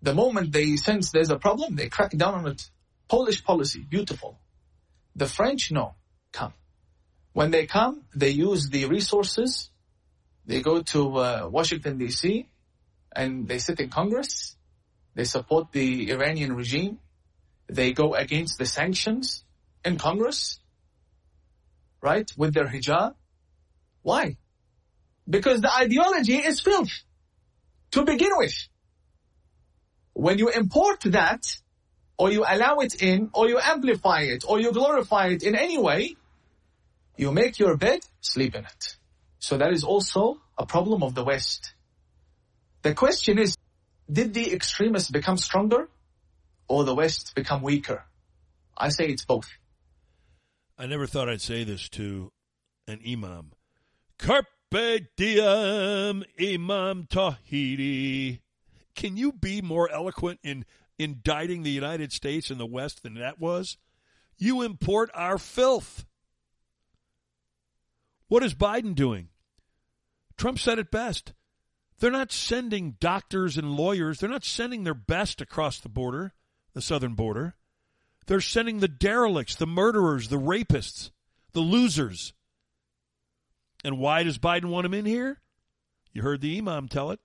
The moment they sense there's a problem, they crack down on it. Polish policy, beautiful. The French, no, come. When they come, they use the resources. They go to uh, Washington, D.C., and they sit in Congress. They support the Iranian regime. They go against the sanctions in Congress, right, with their hijab. Why? Because the ideology is filth to begin with. When you import that, or you allow it in, or you amplify it, or you glorify it in any way, you make your bed, sleep in it. So that is also a problem of the West. The question is, did the extremists become stronger or the West become weaker? I say it's both. I never thought I'd say this to an imam. Carpe diem, Imam Tawhidi. Can you be more eloquent in indicting the United States and the West than that was? You import our filth. What is Biden doing? Trump said it best. They're not sending doctors and lawyers, they're not sending their best across the border, the southern border. They're sending the derelicts, the murderers, the rapists, the losers. And why does Biden want them in here? You heard the imam tell it.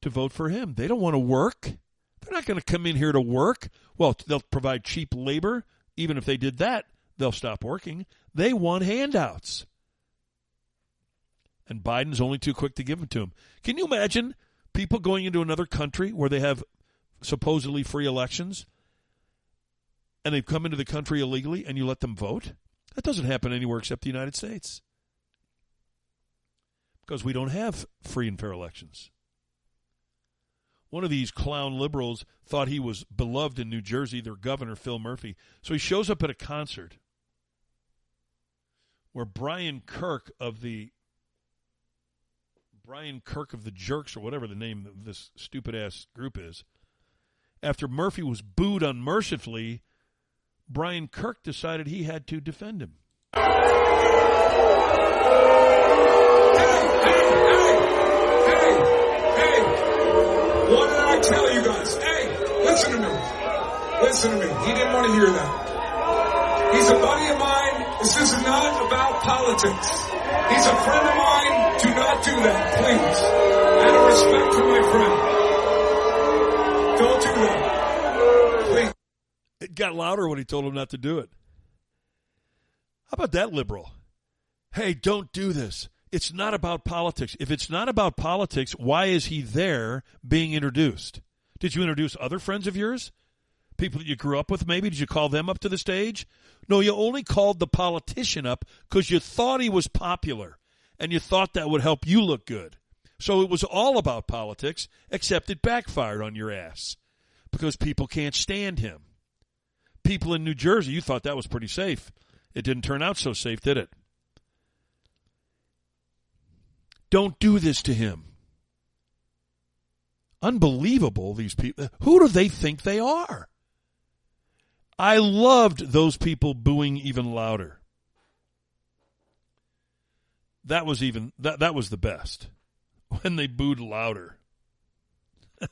To vote for him. They don't want to work. They're not going to come in here to work. Well, they'll provide cheap labor. Even if they did that, they'll stop working. They want handouts. And Biden's only too quick to give them to them. Can you imagine people going into another country where they have supposedly free elections and they've come into the country illegally and you let them vote? That doesn't happen anywhere except the United States. Because we don't have free and fair elections. One of these clown liberals thought he was beloved in New Jersey, their governor, Phil Murphy. So he shows up at a concert where Brian Kirk of the Brian Kirk of the Jirks, or whatever the name of this stupid ass group is, after Murphy was booed unmercifully, Brian Kirk decided he had to defend him. Hey, hey, hey, hey, what did I tell you guys? Hey, listen to me. Listen to me. He didn't want to hear that. He's a buddy of mine. This is not about politics. He's a friend of mine. Do not do that, please. Out of respect for my friend. It got louder when he told him not to do it. How about that liberal? Hey, don't do this. It's not about politics. If it's not about politics, why is he there being introduced? Did you introduce other friends of yours? People that you grew up with, maybe? Did you call them up to the stage? No, you only called the politician up because you thought he was popular and you thought that would help you look good. So it was all about politics, except it backfired on your ass because people can't stand him. People in New Jersey, you thought that was pretty safe. It didn't turn out so safe, did it? Don't do this to him. Unbelievable, these people. Who do they think they are? I loved those people booing even louder. That was even that that was the best. When they booed louder.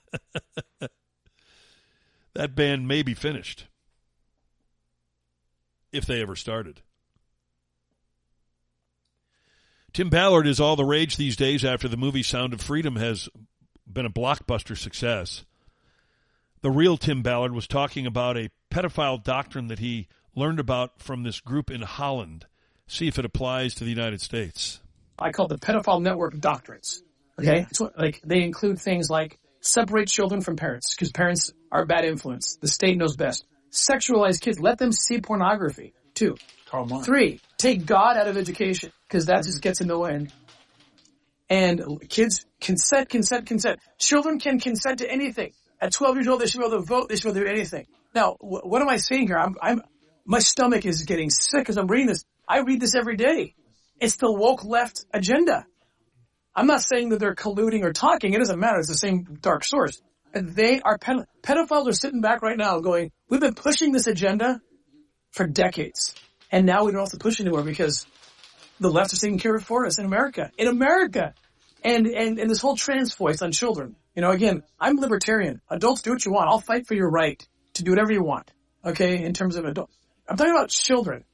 that band may be finished. If they ever started. Tim Ballard is all the rage these days after the movie Sound of Freedom has been a blockbuster success. The real Tim Ballard was talking about a pedophile doctrine that he learned about from this group in Holland. See if it applies to the United States. I call the pedophile network doctrines. Okay, so, like they include things like separate children from parents because parents are a bad influence. The state knows best. Sexualize kids. Let them see pornography. Two. Three. Take God out of education because that just gets in the way. And kids consent, consent, consent. Children can consent to anything. At 12 years old, they should be able to vote. They should be able to do anything. Now, wh- what am I saying here? I'm, I'm, my stomach is getting sick as I'm reading this. I read this every day. It's the woke left agenda. I'm not saying that they're colluding or talking. It doesn't matter. It's the same dark source. And they are ped- pedophiles are sitting back right now going, we've been pushing this agenda for decades. And now we don't have to push anymore because the left is taking care of it for us in America. In America. And, and, and this whole trans voice on children. You know, again, I'm libertarian. Adults do what you want. I'll fight for your right to do whatever you want. Okay? In terms of adults. I'm talking about children.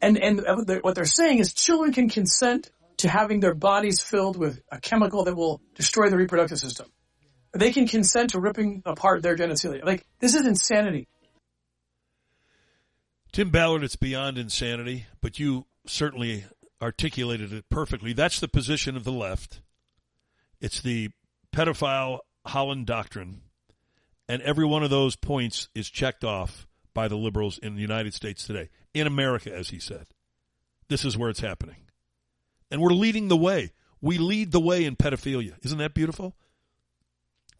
And, and what they're saying is children can consent to having their bodies filled with a chemical that will destroy the reproductive system. They can consent to ripping apart their genitalia. Like, this is insanity. Tim Ballard, it's beyond insanity, but you certainly articulated it perfectly. That's the position of the left. It's the pedophile Holland doctrine. And every one of those points is checked off by the liberals in the United States today. In America, as he said. This is where it's happening. And we're leading the way. We lead the way in pedophilia. Isn't that beautiful?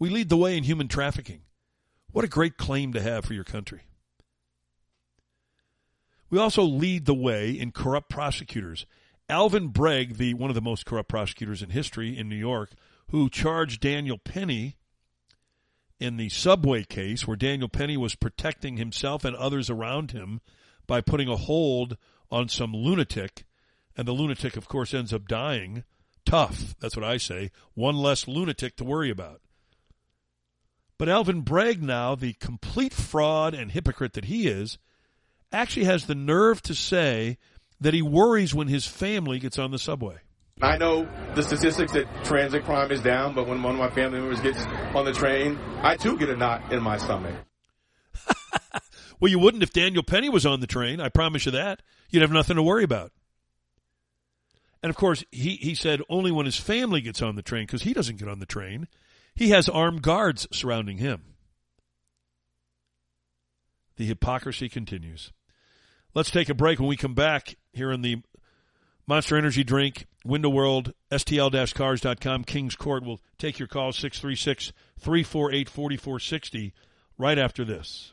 We lead the way in human trafficking. What a great claim to have for your country. We also lead the way in corrupt prosecutors. Alvin Bragg, the one of the most corrupt prosecutors in history in New York, who charged Daniel Penny in the subway case where Daniel Penny was protecting himself and others around him by putting a hold on some lunatic, and the lunatic, of course, ends up dying. Tough, that's what I say. One less lunatic to worry about. But Alvin Bragg, now, the complete fraud and hypocrite that he is, actually has the nerve to say that he worries when his family gets on the subway. I know the statistics that transit crime is down, but when one of my family members gets on the train, I too get a knot in my stomach. well, you wouldn't if Daniel Penny was on the train. I promise you that. You'd have nothing to worry about. And of course, he, he said only when his family gets on the train, because he doesn't get on the train. He has armed guards surrounding him. The hypocrisy continues. Let's take a break. When we come back here in the Monster Energy Drink, Window World, STL-Cars.com, Kings Court will take your call 636 348 4460 right after this.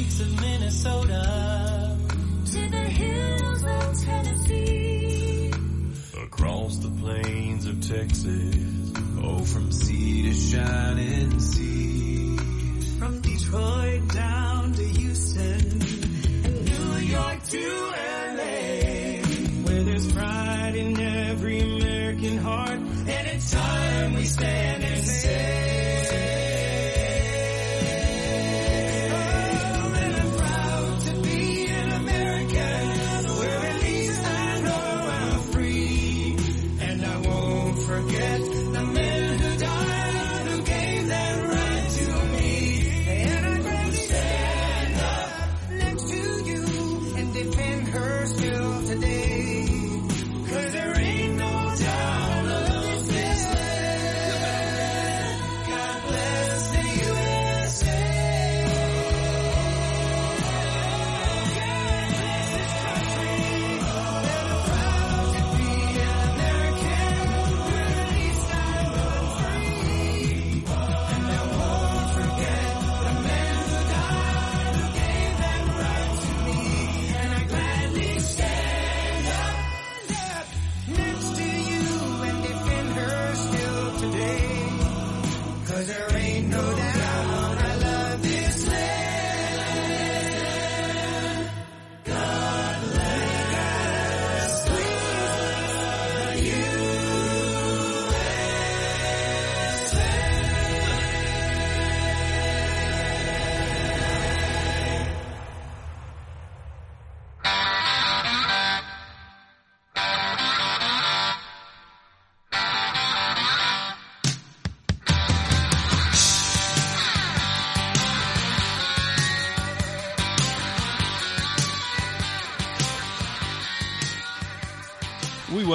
Lakes of Minnesota. To the hills of Tennessee, across the plains of Texas, oh, from sea to shining sea, from Detroit down to Houston, and New York to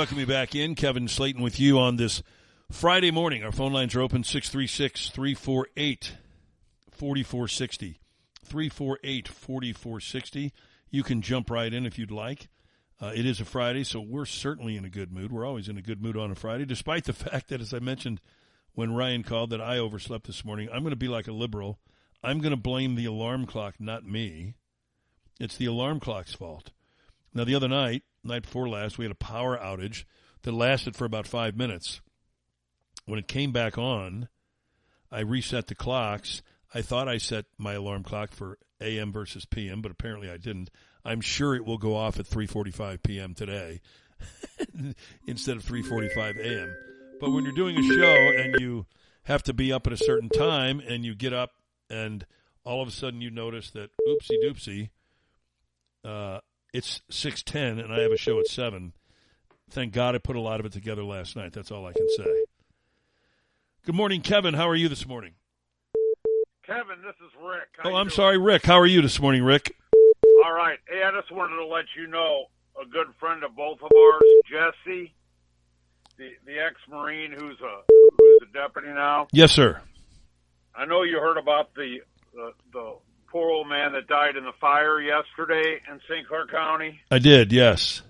welcome you back in. Kevin Slaten with you on this Friday morning. Our phone lines are open 636 348 4460. 348 4460. You can jump right in if you'd like. Uh, it is a Friday, so we're certainly in a good mood. We're always in a good mood on a Friday, despite the fact that, as I mentioned when Ryan called, that I overslept this morning. I'm going to be like a liberal. I'm going to blame the alarm clock, not me. It's the alarm clock's fault. Now, the other night, night before last, we had a power outage that lasted for about five minutes. When it came back on, I reset the clocks. I thought I set my alarm clock for AM versus PM, but apparently I didn't. I'm sure it will go off at 3:45 p.m. today instead of 3:45 a.m. But when you're doing a show and you have to be up at a certain time and you get up and all of a sudden you notice that oopsie doopsie, uh, it's 6:10 and I have a show at 7. Thank God I put a lot of it together last night. That's all I can say. Good morning, Kevin. How are you this morning? Kevin, this is Rick. How oh, I'm sorry, Rick. How are you this morning, Rick? All right. Hey, I just wanted to let you know a good friend of both of ours, Jesse, the the ex-marine who's a who's a deputy now. Yes, sir. I know you heard about the the, the poor old man that died in the fire yesterday in St. Clair County. I did. Yes.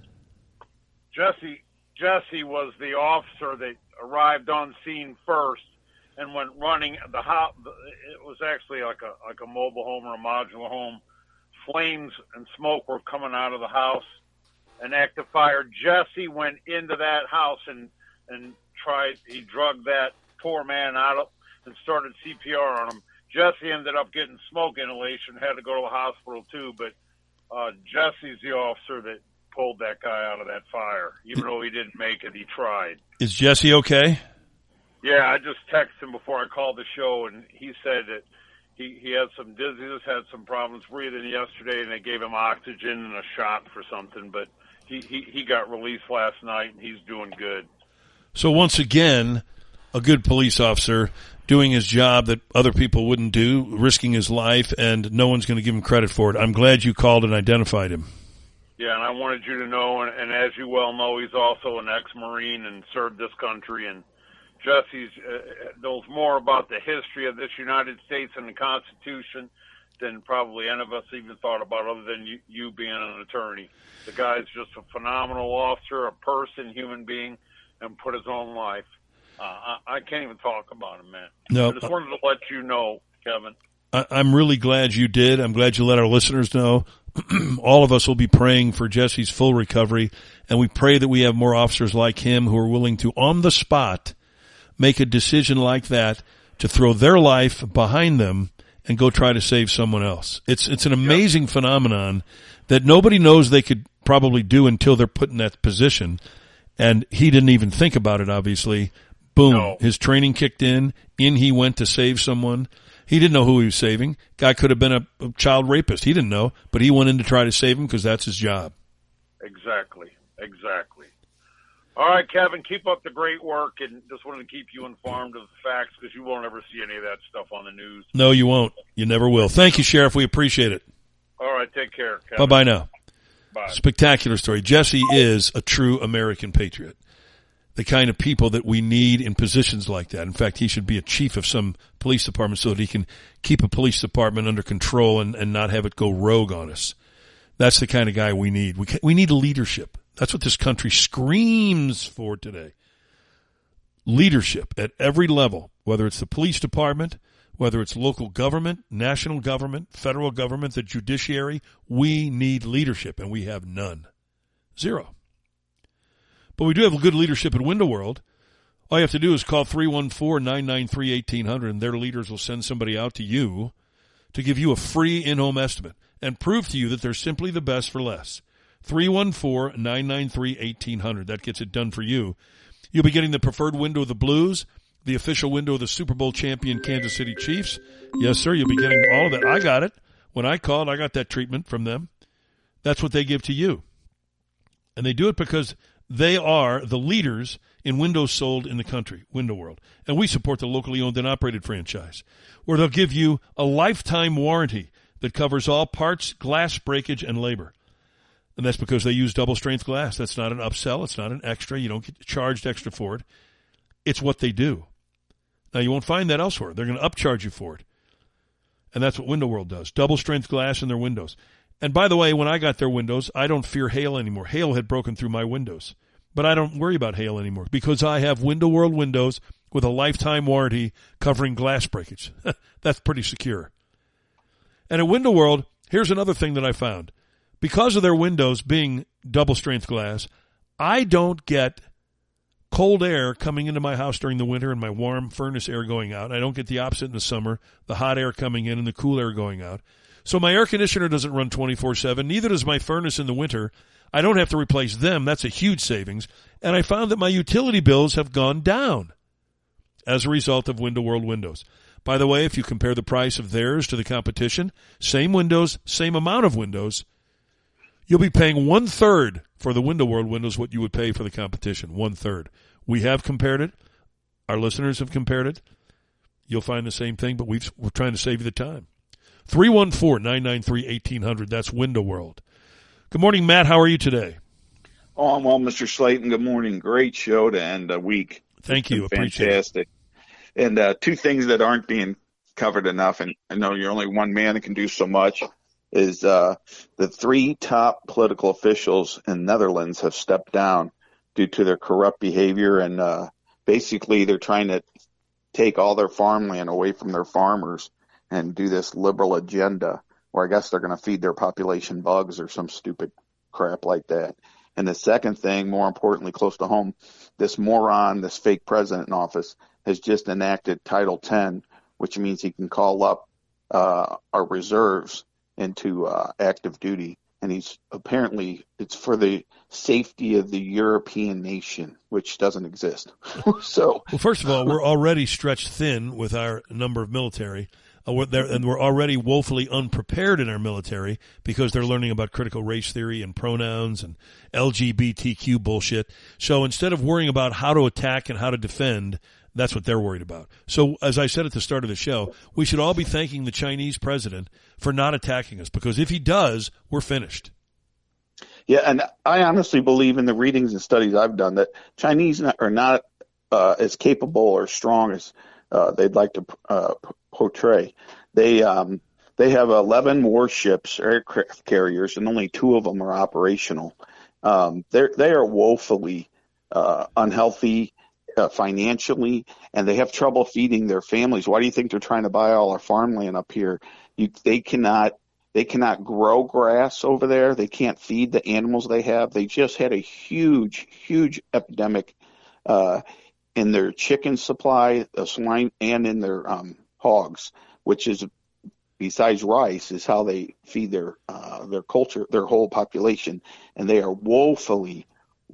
Jesse Jesse was the officer that arrived on scene first and went running the house. It was actually like a like a mobile home or a modular home. Flames and smoke were coming out of the house. An active fire. Jesse went into that house and and tried. He drugged that poor man out of and started CPR on him. Jesse ended up getting smoke inhalation. Had to go to the hospital too. But uh, Jesse's the officer that pulled that guy out of that fire. Even though he didn't make it, he tried. Is Jesse okay? Yeah, I just texted him before I called the show, and he said that he he had some dizziness, had some problems breathing yesterday, and they gave him oxygen and a shot for something. But he he, he got released last night, and he's doing good. So once again, a good police officer doing his job that other people wouldn't do, risking his life, and no one's going to give him credit for it. I'm glad you called and identified him. Yeah, and I wanted you to know, and, and as you well know, he's also an ex-marine and served this country and Jesse uh, knows more about the history of this United States and the Constitution than probably any of us even thought about, other than you, you being an attorney. The guy's just a phenomenal officer, a person, human being, and put his own life. Uh, I, I can't even talk about him, man. No, I just wanted to let you know, Kevin. I, I'm really glad you did. I'm glad you let our listeners know. All of us will be praying for Jesse's full recovery, and we pray that we have more officers like him who are willing to, on the spot, make a decision like that to throw their life behind them and go try to save someone else. It's it's an amazing yep. phenomenon that nobody knows they could probably do until they're put in that position. And he didn't even think about it, obviously. Boom. No. His training kicked in. In he went to save someone. He didn't know who he was saving. Guy could have been a, a child rapist. He didn't know, but he went in to try to save him because that's his job. Exactly. Exactly. All right, Kevin, keep up the great work, and just wanted to keep you informed of the facts because you won't ever see any of that stuff on the news. No, you won't. You never will. Thank you, Sheriff. We appreciate it. All right, take care. Bye bye now. Bye. Spectacular story. Jesse is a true American patriot. The kind of people that we need in positions like that. In fact, he should be a chief of some police department so that he can keep a police department under control and, and not have it go rogue on us. That's the kind of guy we need. We, we need leadership. That's what this country screams for today. Leadership at every level, whether it's the police department, whether it's local government, national government, federal government, the judiciary, we need leadership and we have none. Zero. But we do have a good leadership at Window World. All you have to do is call 314-993-1800 and their leaders will send somebody out to you to give you a free in-home estimate and prove to you that they're simply the best for less. 314-993-1800. That gets it done for you. You'll be getting the preferred window of the Blues, the official window of the Super Bowl champion Kansas City Chiefs. Yes, sir. You'll be getting all of that. I got it. When I called, I got that treatment from them. That's what they give to you. And they do it because they are the leaders in windows sold in the country, Window World. And we support the locally owned and operated franchise, where they'll give you a lifetime warranty that covers all parts, glass breakage, and labor. And that's because they use double strength glass. That's not an upsell. It's not an extra. You don't get charged extra for it. It's what they do. Now you won't find that elsewhere. They're going to upcharge you for it. And that's what Window World does. Double strength glass in their windows. And by the way, when I got their windows, I don't fear hail anymore. Hail had broken through my windows. But I don't worry about hail anymore because I have Window World windows with a lifetime warranty covering glass breakage. that's pretty secure. And at Window World, here's another thing that I found. Because of their windows being double strength glass, I don't get cold air coming into my house during the winter and my warm furnace air going out. I don't get the opposite in the summer, the hot air coming in and the cool air going out. So my air conditioner doesn't run 24-7. Neither does my furnace in the winter. I don't have to replace them. That's a huge savings. And I found that my utility bills have gone down as a result of Window World windows. By the way, if you compare the price of theirs to the competition, same windows, same amount of windows, you'll be paying one third for the Window World windows what you would pay for the competition. One third. We have compared it. Our listeners have compared it. You'll find the same thing, but we are trying to save you the time. 314-993-1800. That's Window World. Good morning, Matt. How are you today? Oh, I'm well, Mr. Slaten. Good morning. Great show to end a week. Thank you. Fantastic. And uh, two things that aren't being covered enough, and I know you're only one man that can do so much, is uh, the three top political officials in Netherlands have stepped down due to their corrupt behavior, and uh, basically they're trying to take all their farmland away from their farmers and do this liberal agenda, where I guess they're going to feed their population bugs or some stupid crap like that. And the second thing, more importantly, close to home, this moron, this fake president in office, has just enacted Title 10, which means he can call up uh, our reserves into uh, active duty. And he's apparently it's for the safety of the European nation, which doesn't exist. so, well, first of all, we're already stretched thin with our number of military. Uh, we're there, and we're already woefully unprepared in our military because they're learning about critical race theory and pronouns and LGBTQ bullshit. So instead of worrying about how to attack and how to defend, that's what they're worried about. So as I said at the start of the show, we should all be thanking the Chinese president for not attacking us because if he does, we're finished. Yeah, and I honestly believe in the readings and studies I've done that Chinese are not uh, as capable or strong as uh, they'd like to uh, portray. They um, they have 11 warships, aircraft carriers, and only two of them are operational. Um, they're they are woefully uh, unhealthy uh, financially, and they have trouble feeding their families. Why do you think they're trying to buy all our farmland up here? You, they cannot they cannot grow grass over there. They can't feed the animals they have. They just had a huge, huge epidemic uh, in their chicken supply, the swine, and in their um, hogs, which is besides rice is how they feed their uh, their culture, their whole population, and they are woefully,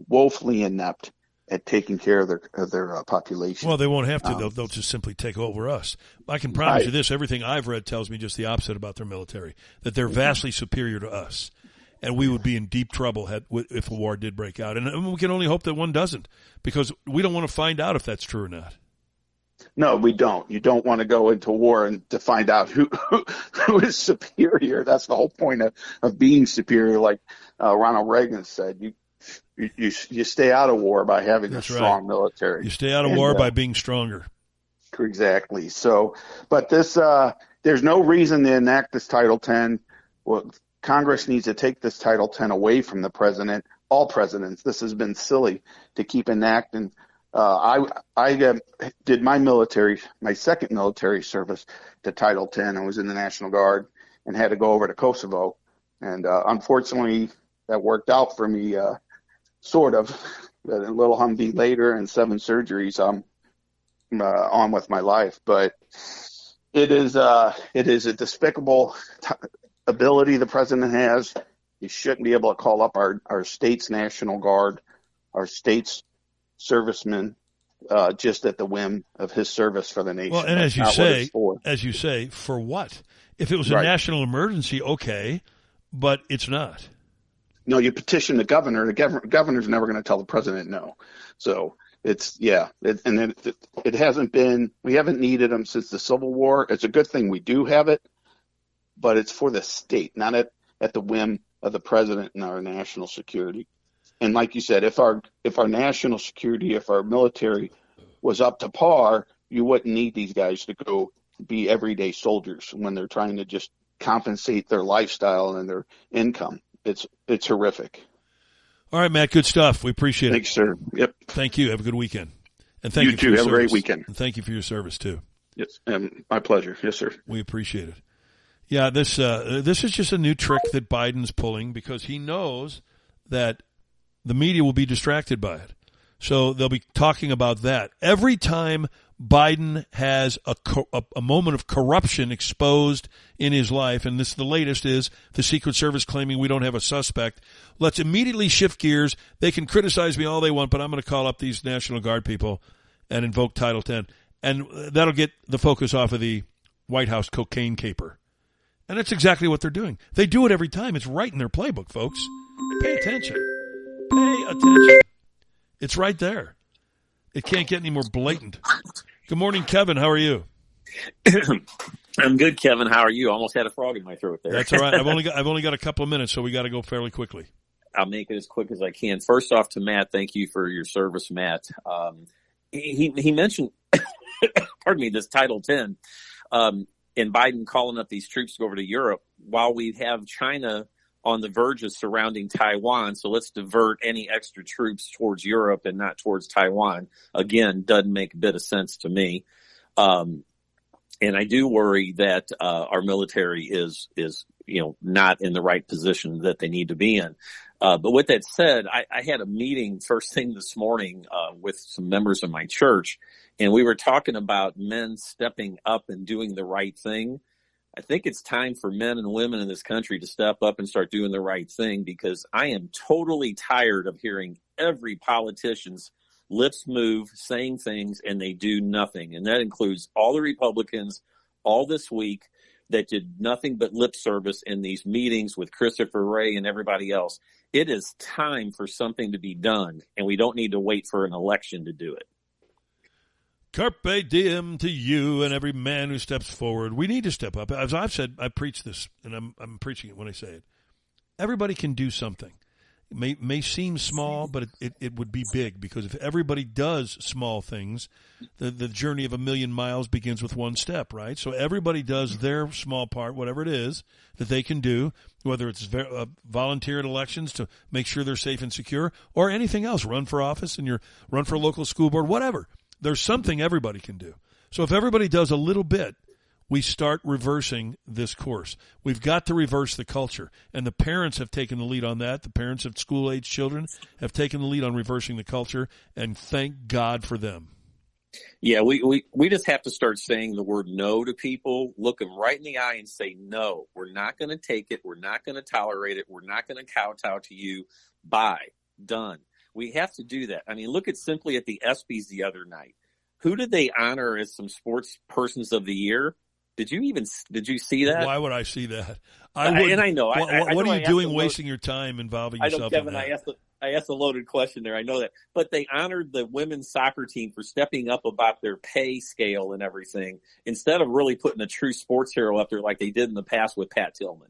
woefully inept at taking care of their of their uh, population. Well, they won't have to. Um, they'll, they'll just simply take over us. I can promise I, you this: everything I've read tells me just the opposite about their military. That they're vastly superior to us, and we would be in deep trouble had, if a war did break out. And we can only hope that one doesn't, because we don't want to find out if that's true or not. No, we don't. You don't want to go into war and to find out who who, who is superior. That's the whole point of, of being superior. Like uh, Ronald Reagan said, you you, you, you stay out of war by having That's a strong right. military. You stay out of and, war uh, by being stronger. Exactly. So, but this, uh, there's no reason to enact this Title 10. Well, Congress needs to take this Title 10 away from the president, all presidents. This has been silly to keep enacting. Uh, I, I uh, did my military, my second military service to Title 10. I was in the National Guard and had to go over to Kosovo. And, uh, unfortunately, that worked out for me. Uh, sort of. A little Humvee later and seven surgeries. I'm uh, on with my life, but it is uh, it is a despicable t- ability the president has. He shouldn't be able to call up our our state's national guard, our state's servicemen, uh, just at the whim of his service for the nation. Well, and That's as you say, as you say, for what? If it was a right. national emergency, okay, but it's not no, you petition the governor. The gov- governor's never going to tell the president no. So it's yeah, it, and it, it, it hasn't been. We haven't needed them since the Civil War. It's a good thing we do have it, but it's for the state, not at at the whim of the president and our national security. And like you said, if our if our national security, if our military was up to par, you wouldn't need these guys to go be everyday soldiers when they're trying to just compensate their lifestyle and their income. It's it's horrific. All right, Matt. Good stuff. We appreciate it. Thanks, sir. Yep. Thank you. Have a good weekend. And thank You you, for too. your Have a great weekend. And thank you for your service too. Yes, um, my pleasure. Yes, sir. We appreciate it. Yeah, this uh, this is just a new trick that Biden's pulling because he knows that the media will be distracted by it. So they'll be talking about that every time Biden has a, a, a moment of corruption exposed in his life, and this the latest is the Secret Service claiming we don't have a suspect. Let's immediately shift gears. They can criticize me all they want, but I'm going to call up these National Guard people and invoke Title 10, and that'll get the focus off of the White House cocaine caper. And that's exactly what they're doing. They do it every time. It's right in their playbook, folks. Pay attention. Pay attention. It's right there. It can't get any more blatant. Good morning, Kevin. How are you? I'm good, Kevin. How are you? Almost had a frog in my throat there. That's all right. I've only got I've only got a couple of minutes, so we got to go fairly quickly. I'll make it as quick as I can. First off, to Matt, thank you for your service, Matt. Um, he he mentioned, pardon me, this Title Ten, um, and Biden calling up these troops to go over to Europe while we have China on the verge of surrounding Taiwan. So let's divert any extra troops towards Europe and not towards Taiwan. Again, doesn't make a bit of sense to me. Um, and I do worry that uh, our military is is you know not in the right position that they need to be in. Uh, but with that said, I, I had a meeting first thing this morning uh, with some members of my church, and we were talking about men stepping up and doing the right thing. I think it's time for men and women in this country to step up and start doing the right thing because I am totally tired of hearing every politician's lips move, saying things, and they do nothing. And that includes all the Republicans all this week that did nothing but lip service in these meetings with Christopher Wray and everybody else. It is time for something to be done, and we don't need to wait for an election to do it. Carpe diem to you and every man who steps forward. We need to step up. As I've said, I preach this, and I'm, I'm preaching it when I say it. Everybody can do something. It may, may seem small, but it, it, it would be big because if everybody does small things, the, the journey of a million miles begins with one step, right? So everybody does their small part, whatever it is that they can do, whether it's ver- uh, volunteer at elections to make sure they're safe and secure or anything else, run for office and your run for local school board, whatever. There's something everybody can do. So if everybody does a little bit, we start reversing this course. We've got to reverse the culture. And the parents have taken the lead on that. The parents of school age children have taken the lead on reversing the culture. And thank God for them. Yeah, we, we, we just have to start saying the word no to people, look them right in the eye and say, no, we're not going to take it. We're not going to tolerate it. We're not going to kowtow to you. Bye. Done. We have to do that. I mean, look at simply at the ESPYs the other night. Who did they honor as some sports persons of the year? Did you even did you see that? Why would I see that? I wouldn't. and I know. What, I, I, what know are you doing wasting your time involving I know, yourself Kevin. in that? I asked a, I asked a loaded question there. I know that, but they honored the women's soccer team for stepping up about their pay scale and everything, instead of really putting a true sports hero up there like they did in the past with Pat Tillman.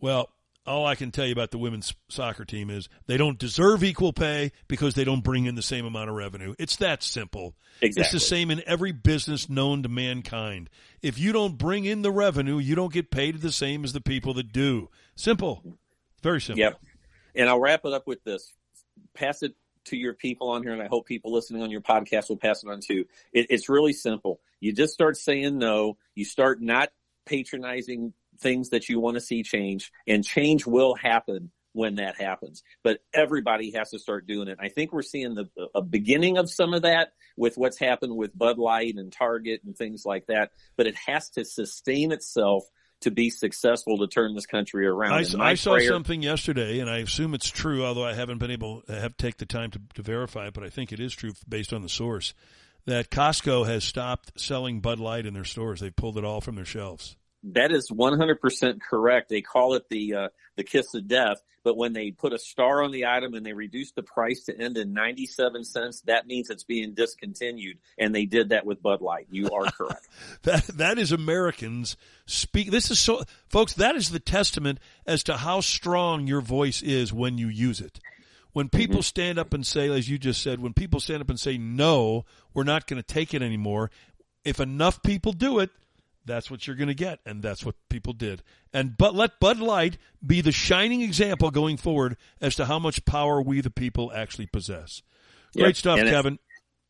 Well, all I can tell you about the women's soccer team is they don't deserve equal pay because they don't bring in the same amount of revenue. It's that simple. It's the same in every business known to mankind. If you don't bring in the revenue, you don't get paid the same as the people that do. Simple. Very simple. Yep. And I'll wrap it up with this. Pass it to your people on here, and I hope people listening on your podcast will pass it on too. It, it's really simple. You just start saying no. You start not patronizing things that you want to see change, and change will happen when that happens. But everybody has to start doing it. I think we're seeing the a beginning of some of that with what's happened with Bud Light and Target and things like that. But it has to sustain itself to be successful to turn this country around. I, I saw prayer- something yesterday, and I assume it's true, although I haven't been able to have take the time to, to verify it, but I think it is true based on the source, that Costco has stopped selling Bud Light in their stores. They've pulled it all from their shelves. That is 100% correct. They call it the uh, the kiss of death, but when they put a star on the item and they reduce the price to end in 97 cents, that means it's being discontinued, and they did that with Bud Light. You are correct. that that is Americans speak. This is so, folks. That is the testament as to how strong your voice is when you use it. When people mm-hmm. stand up and say, as you just said, when people stand up and say, "No, we're not going to take it anymore," if enough people do it, that's what you're going to get, and that's what people did. And but let Bud Light be the shining example going forward as to how much power we the people actually possess. Great yep. stuff, and Kevin.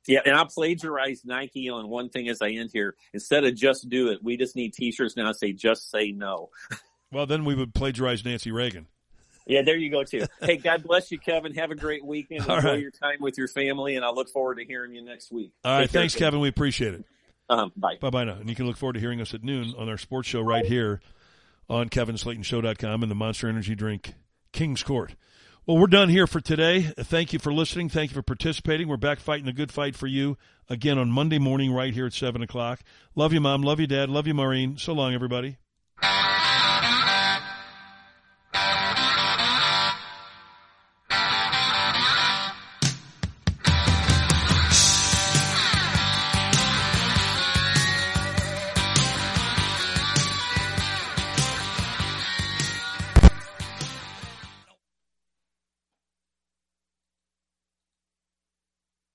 Yeah, and I'll plagiarize Nike on one thing as I end here. Instead of just do it, we just need T-shirts now say just say no. well, then we would plagiarize Nancy Reagan. Yeah, there you go too. Hey, God bless you, Kevin. Have a great weekend. All Enjoy right. your time with your family, and I look forward to hearing you next week. All right, Take thanks, care, Kevin. We appreciate it. Um, bye. Bye bye now. And you can look forward to hearing us at noon on our sports show right here on KevinSlatenShow.com and the Monster Energy Drink King's Court. Well, we're done here for today. Thank you for listening. Thank you for participating. We're back fighting the good fight for you again on Monday morning right here at 7 o'clock. Love you, Mom. Love you, Dad. Love you, Maureen. So long, everybody.